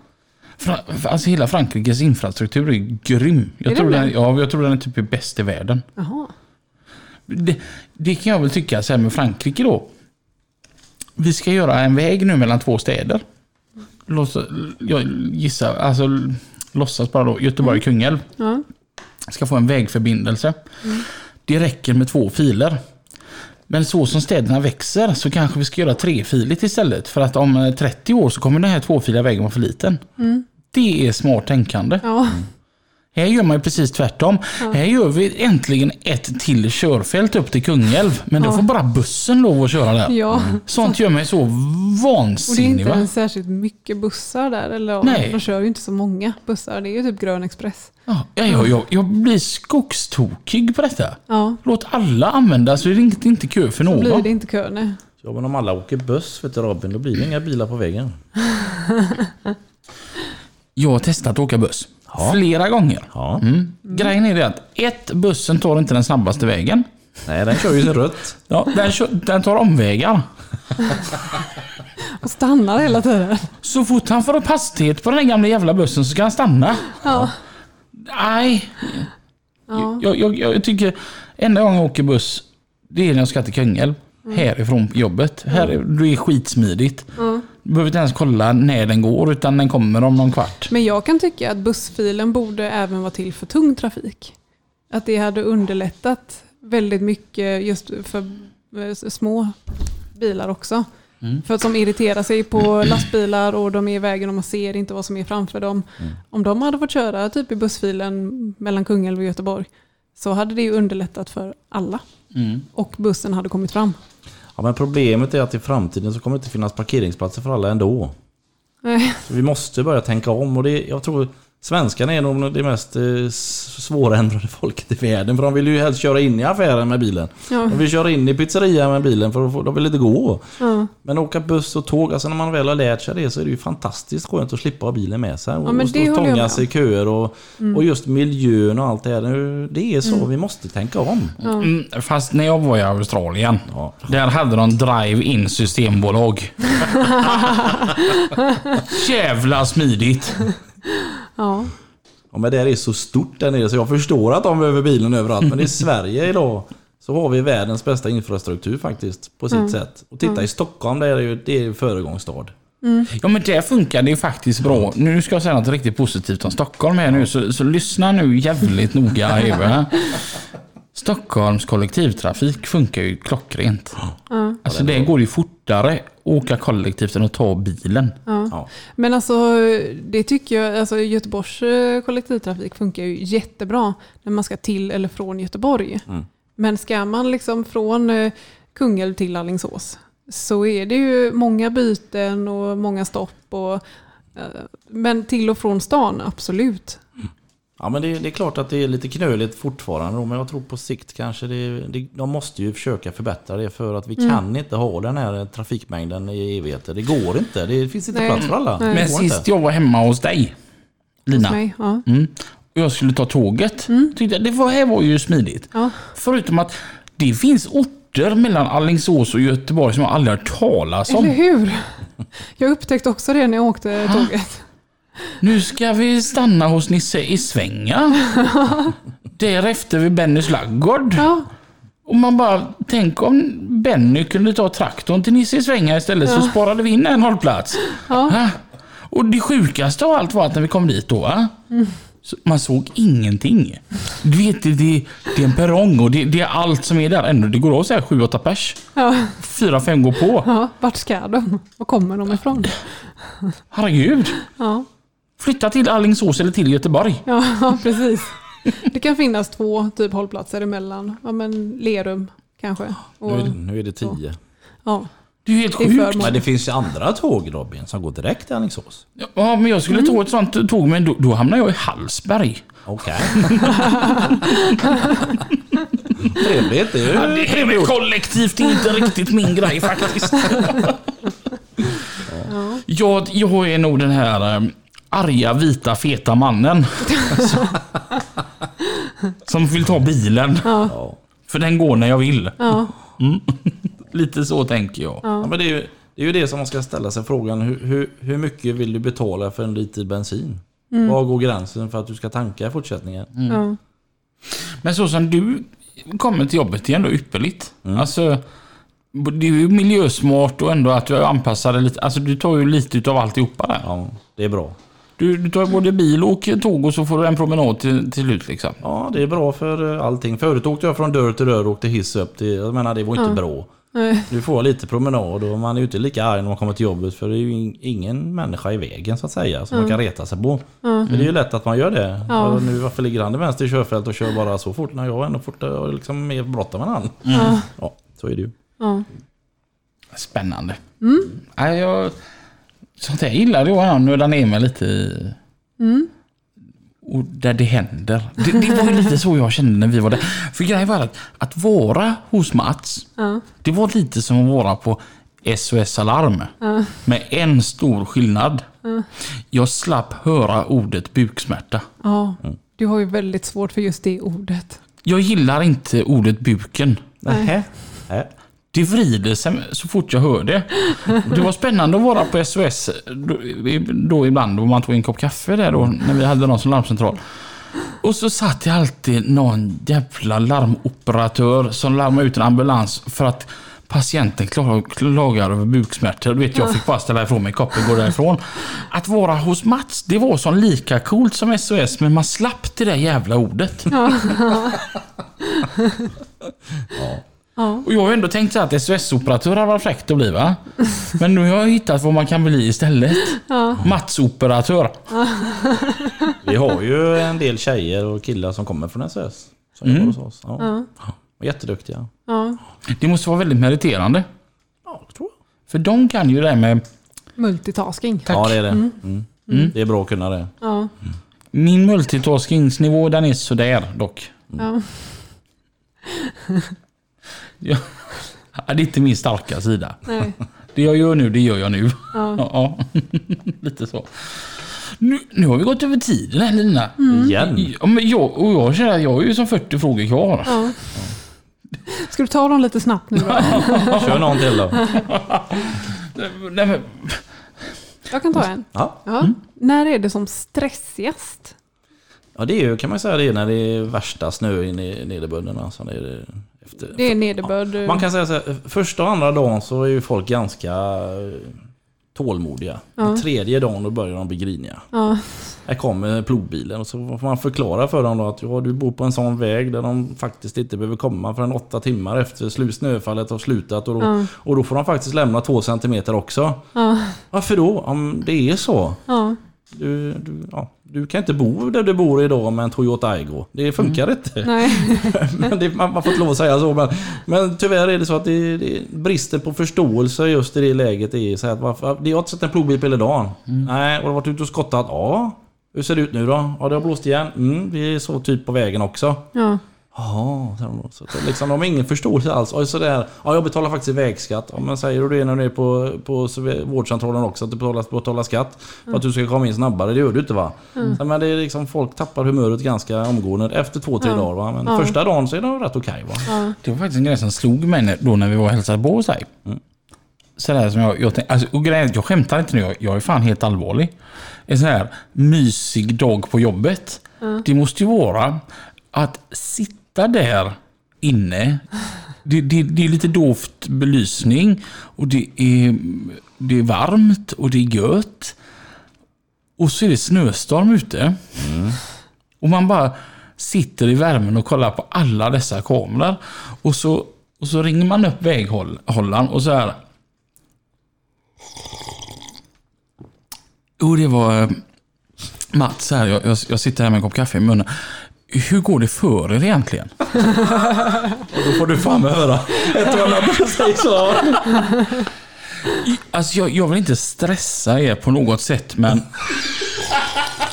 Fra, alltså hela Frankrikes infrastruktur är grym. Jag, Är tror den ja, jag tror den är typ är bäst i världen. Jaha. Det, det kan jag väl tycka så här med Frankrike då. Vi ska göra en väg nu mellan två städer. Låt, jag gissar, alltså låtsas bara då, Göteborg-Kungälv. Ja. Ska få en vägförbindelse. Det räcker med två filer. Men så som städerna växer så kanske vi ska göra trefiligt istället. För att om eh, 30 år så kommer den här tvåfiliga vägen vara för liten. Det är smart tänkande. Ja. Här gör man ju precis tvärtom. Här gör vi äntligen ett till körfält upp till Kungälv. Men då får bara bussen lov att köra där. Ja, Sånt gör mig så och det är vansinnig. inte Va? särskilt mycket bussar där. Eller, ja, Nej. De kör ju inte så många bussar. Det är ju typ Grön Express. Ja, jag, jag, jag blir skogstokig på detta. Ja, Låt alla använda så är det inte, inte kö för blir någon. det inte kö nej. Ja, men om alla åker buss vet du Robin, då blir det inga bilar på vägen. Jag har testat att åka buss. Ja. Flera gånger. Ja. Mm. Grejen är det att ett, bussen tar inte den snabbaste vägen. Nej, den kör ju sin rött. Ja, den, kör, den tar omvägar. Och stannar hela tiden. Så fort han får upp hastighet på den här gamla jävla bussen så ska han stanna. Ja. Nej, Ja. jag, jag, jag tycker enda gången jag åker buss, det är när jag ska till Kungälv. Härifrån jobbet. Här är, det är skitsmidigt. Du behöver inte ens kolla när den går utan den kommer om någon kvart. Men jag kan tycka att bussfilen borde även vara till för tung trafik. Att det hade underlättat väldigt mycket just för eh, små bilar också. För att som irriterar sig på lastbilar och de är i vägen och man ser inte vad som är framför dem. Om de hade fått köra typ i bussfilen mellan Kungälv och Göteborg så hade det ju underlättat för alla. Och bussen hade kommit fram. Ja, men problemet är att i framtiden så kommer det inte finnas parkeringsplatser för alla ändå. Nej. Så vi måste börja tänka om och det, jag tror svenskarna är nog det mest eh, svårändrade folket i världen. För de vill ju helst köra in i affären med bilen. Ja. De vill köra in i pizzerian med bilen för de vill inte gå. Ja. Men åka buss och tåg, alltså när man väl har lärt sig det så är det ju fantastiskt skönt att slippa ha bilen med sig. Och, men och stå det och stånga med sig i köer och, och just miljön och allt det här. Nu, Det är så, vi måste tänka om. Mm, fast när jag var i Australien, Ja. där hade de drive-in systembolag. Jävla smidigt. Ja. Ja, men det är så stort där nere så jag förstår att de behöver bilen överallt. Men i Sverige idag så har vi världens bästa infrastruktur faktiskt på sitt sätt. Och titta i Stockholm, där är det ju det är föregångsstad. Ja men det funkar det ju faktiskt bra. Nu ska jag säga något riktigt positivt om Stockholm här nu, så, så lyssna nu jävligt noga Eva. Stockholms kollektivtrafik funkar ju klockrent. Alltså det går ju fortare att åka kollektivt än att ta bilen. Ja. Men alltså det tycker jag, alltså Göteborgs eh, kollektivtrafik funkar ju jättebra när man ska till eller från Göteborg. Men ska man liksom från eh, Kungälv till Alingsås så är det ju många byten och många stopp. Och, eh, men till och från stan, absolut. Ja men det, det är klart att det är lite knöligt fortfarande då, men jag tror på sikt kanske det, det, de måste ju försöka förbättra det för att vi kan inte ha den här trafikmängden i evigheter. Det går inte, det finns inte Nej. plats för alla. Nej. Men sist inte. jag var hemma hos dig, Lina, Hos mig, ja. mm, och jag skulle ta tåget, tyckte jag, det var, här var ju smidigt. Ja. Förutom att det finns orter mellan Alingsås och Göteborg som jag aldrig hört talas om. Eller hur? Jag upptäckte också det när jag åkte tåget. Nu ska vi stanna hos Nisse i Svänga. Därefter vid Bennys laggård. Ja, Och man bara, tänk om Benny kunde ta traktorn till Nisse i Svänga istället så sparade vi in en hållplats. Ja. Och det sjukaste av allt var att när vi kom dit då? Så man såg ingenting. Du vet, det, det, det är en perrong och det, det är allt som är där ändå. Det går av så här 7-8 pers. ja, Fyra, fem går på. ja. Vart ska de? Var kommer de ifrån? Herregud. Ja, Flytta till Alingsås eller till Göteborg. ja precis. Det kan finnas två typ hållplatser emellan. Ja, men Lerum kanske. Och, Nu är, det- nu är det tio. ja. Det är ju helt är sjukt. Men det finns ju andra tåg Robin som går direkt till Alingsås. Ja, men jag skulle ta ett sånt tåg, men då, då hamnar jag i Hallsberg. Okej. Trevligt. Det är ju Ja, det här med kollektivt är inte riktigt min grej faktiskt. jag, jag är nog den här um, arga, vita, feta mannen. som vill ta bilen. Ja. För den går när jag vill. Ja, Lite så tänker jag. Ja, men det, är ju, det är ju det som man ska ställa sig frågan. Hur, hur, hur mycket vill du betala för en liter bensin? Var går gränsen för att du ska tanka i fortsättningen? ja. Men så som du kommer till jobbet, det är ändå ypperligt. Alltså, det är ju miljösmart och ändå att du anpassar dig lite. Alltså du tar ju lite utav alltihopa där. Ja, det är bra. Du, du tar både bil och tåg och så får du en promenad till, till slut liksom. Ja, det är bra för eh, allting. Förut åkte jag från dörr till dörr och åkte hiss upp till... Jag menar, det var inte bra. Nej. Du får lite promenad och man är ju inte lika arg när man kommer till jobbet för det är ju in- ingen människa i vägen så att säga som man kan reta sig på. För det är ju lätt att man gör det. Ja. Och nu, varför ligger han i vänster körfält och kör bara så fort när jag är ändå fortare och liksom mer bråttom än han? Ja. Ja, så är det ju. Ja. Spännande. Nej, jag, sånt här gillar jag att nörda ner mig lite i. Och där det händer. Det, det var ju lite så jag kände när vi var där. För grejen var att, att vara hos Mats, Ja. det var lite som att vara på SOS Alarm. Med en stor skillnad. Jag slapp höra ordet buksmärta. ja. Du har ju väldigt svårt för just det ordet. Jag gillar inte ordet buken. Nähä. Nej. Det vrider sig så fort jag hör det. Det var spännande att vara på SOS då, då ibland då man tog en kopp kaffe där då när vi hade någon som larmcentral. Och så satt det alltid någon jävla larmoperatör som larmade ut en ambulans för att patienten klag- klagar över buksmärtor. Du vet, jag fick bara ställa ifrån mig koppen och gå därifrån. Att vara hos Mats, det var som lika coolt som SOS, men man slapp det där jävla ordet. Ja. Och jag har ändå tänkt så att SOS-operatör hade varit fräckt att bli va? Men nu har jag hittat vad man kan bli istället. Mats-operatör. Vi har ju en del tjejer och killar som kommer från SOS. Som jobbar hos oss. Ja. Och jätteduktiga. Ja. Det måste vara väldigt meriterande. Ja, det tror jag. För de kan ju det här med... Multitasking. Ja, det är det. Mm. Det är bra att kunna det. Ja. Min multitaskingsnivå den är sådär dock. Ja. Ja, det är inte min starka sida. Nej. Det jag gör nu, det gör jag nu. Ja. Ja, lite så. Nu, nu har vi gått över tiden här Lina. Igen. Ja, men jag, och jag känner att jag har ju som 40 frågor kvar. Ja. Ska du ta dem lite snabbt nu då? Kör någon till då. Nej, men, Jag kan ta en. Ja. Ja. När är det som stressigast? Ja, det är ju, kan man säga, det är när det är värsta snö i ne- nederbörden. Alltså, det är det efter. Det är nederbörd. Man kan säga så här, första och andra dagen så är ju folk ganska eh, tålmodiga. Ja. Tredje dagen då börjar de bli griniga. Ja. Här kommer plogbilen och så får man förklara för dem då att ja, du bor på en sån väg där de faktiskt inte behöver komma förrän åtta timmar efter snöfallet har slutat. Och då, Ja. och då får de faktiskt lämna två centimeter också. Ja. Varför då? Om det är så. Ja. Du, du, ja, du kan inte bo där du bor idag med en Toyota Aygo. Det funkar inte. Nej. Men det, man, man får inte lov att säga så. Men, men tyvärr är det så att det, det, bristen på förståelse just i det läget är så att varför, det- jag har inte sett en plogbil på hela dagen. Nej, och du har varit ute och skottat? Ja. Hur ser det ut nu då? Ja, det har blåst igen. Mm, vi är så typ på vägen också. Ja. Jaha, säger de då. Så att det liksom, de har ingen förståelse alls. Och sådär, ja, jag betalar faktiskt vägskatt. Ja, men säger du det när du är på, på vårdcentralen också, att du betalar, betalar skatt för att du ska komma in snabbare? Det gör du inte va? Så, men det är liksom, folk tappar humöret ganska omgående efter två, tre dagar. Va? Men första dagen så är de rätt okej. va? det var faktiskt en grej som slog mig när- då när vi var och hälsade på hos dig. Sådär som jag, jag tänkte, alltså, och grejen jag skämtar inte nu, jag, jag är fan helt allvarlig. En sån här mysig dag på jobbet. Det måste ju vara att sitta där inne. Det, det, det är lite dovt belysning och det är, det är varmt och det är gött. Och så är det snöstorm ute. Och man bara sitter i värmen och kollar på alla dessa kameror. Och så, och så ringer man upp väghållaren och så här. Jo, det var eh, Mats här. Jag, jag, jag sitter här med en kopp kaffe i munnen. Hur går det för er egentligen? Och då får du fan höra ett och annat säger så. Alltså jag, jag vill inte stressa er på något sätt, men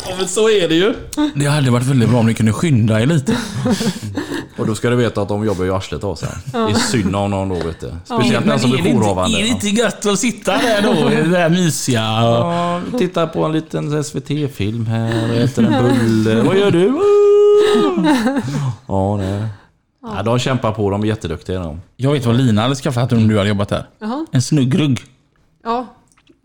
Ja, men så är det ju. det hade varit väldigt bra om ni kunde skynda er lite. Och då ska du veta att de jobbar ju arslet av sig. Det är synd om någon då vet du. Speciellt den som inte- jourhavande. Är det inte gött att sitta där då i det där mysiga? Ja, titta på en liten SVT-film här och äter en bulle. Vad gör du? Ja, det. Ja, de kämpar på, de är jätteduktiga de. Jag vet vad Lina hade skaffat om du hade jobbat där. Jaha. En snygg rugg. Ja.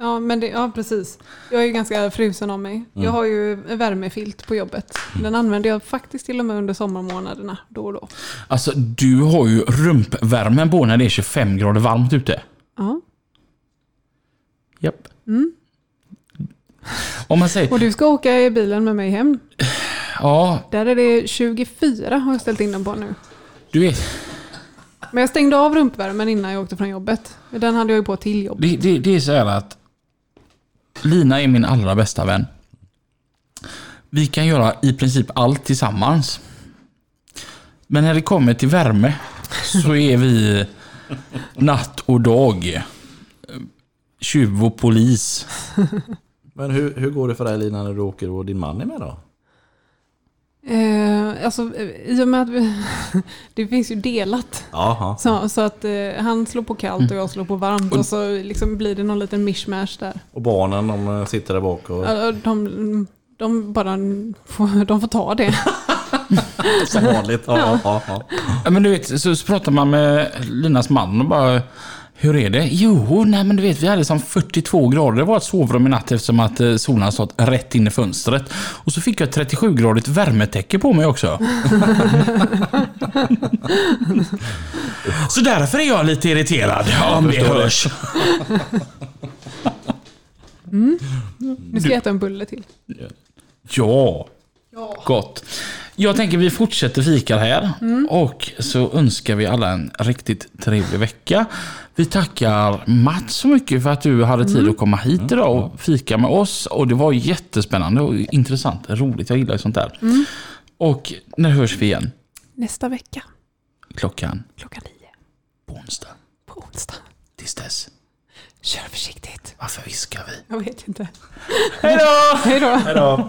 Ja, men det, ja, precis. Jag är ju ganska frusen av mig. Jag har ju värmefilt på jobbet. Den använder jag faktiskt till och med under sommarmånaderna då och då. Alltså du har ju rumpvärmen på när det är 25 grader varmt ute. Ja. Japp. Om man säger, Och du ska åka i bilen med mig hem. ja, Där är det 24 har jag ställt in den på nu. du vet. Men jag stängde av rumpvärmen innan jag åkte från jobbet. Den hade jag ju på till jobb. Det, det, det är så här att Lina är min allra bästa vän. Vi kan göra i princip allt tillsammans. Men när det kommer till värme så är vi natt och dag. Tjuv och polis. Men hur, hur går det för dig Lina när du åker och din man är med då? Eh, alltså, eh, I och med att vi, det finns ju delat. Så, så att eh, han slår på kallt och jag slår på varmt. Och så liksom blir det någon liten mishmash där. Och barnen de eh, sitter där bak och... Ja, De, de bara får, de får ta det. Som vanligt. Ja, ja. Ja, Ja, men du vet, så, så pratar man med Linas man och bara hur är det? Jo, nej men du vet, vi hade som 42 grader i vårt sovrum i natt eftersom att eh, solen har stått rätt in i fönstret. Och så fick jag ett 37-gradigt värmetäcke på mig också. så därför är jag lite irriterad om det hörs. Nu ska jag äta en bulle till. Ja, gott. Jag tänker vi fortsätter fika här och så önskar vi alla en riktigt trevlig vecka. Vi tackar Mats så mycket för att du hade tid att komma hit idag och fika med oss. Och det var jättespännande och intressant, roligt. Jag gillar ju sånt där. Och när hörs vi igen? Nästa vecka Klockan klockan nio på onsdag. på onsdag. Tills dess, Kör försiktigt. varför viskar vi? Jag vet inte. Hej då. Hej då.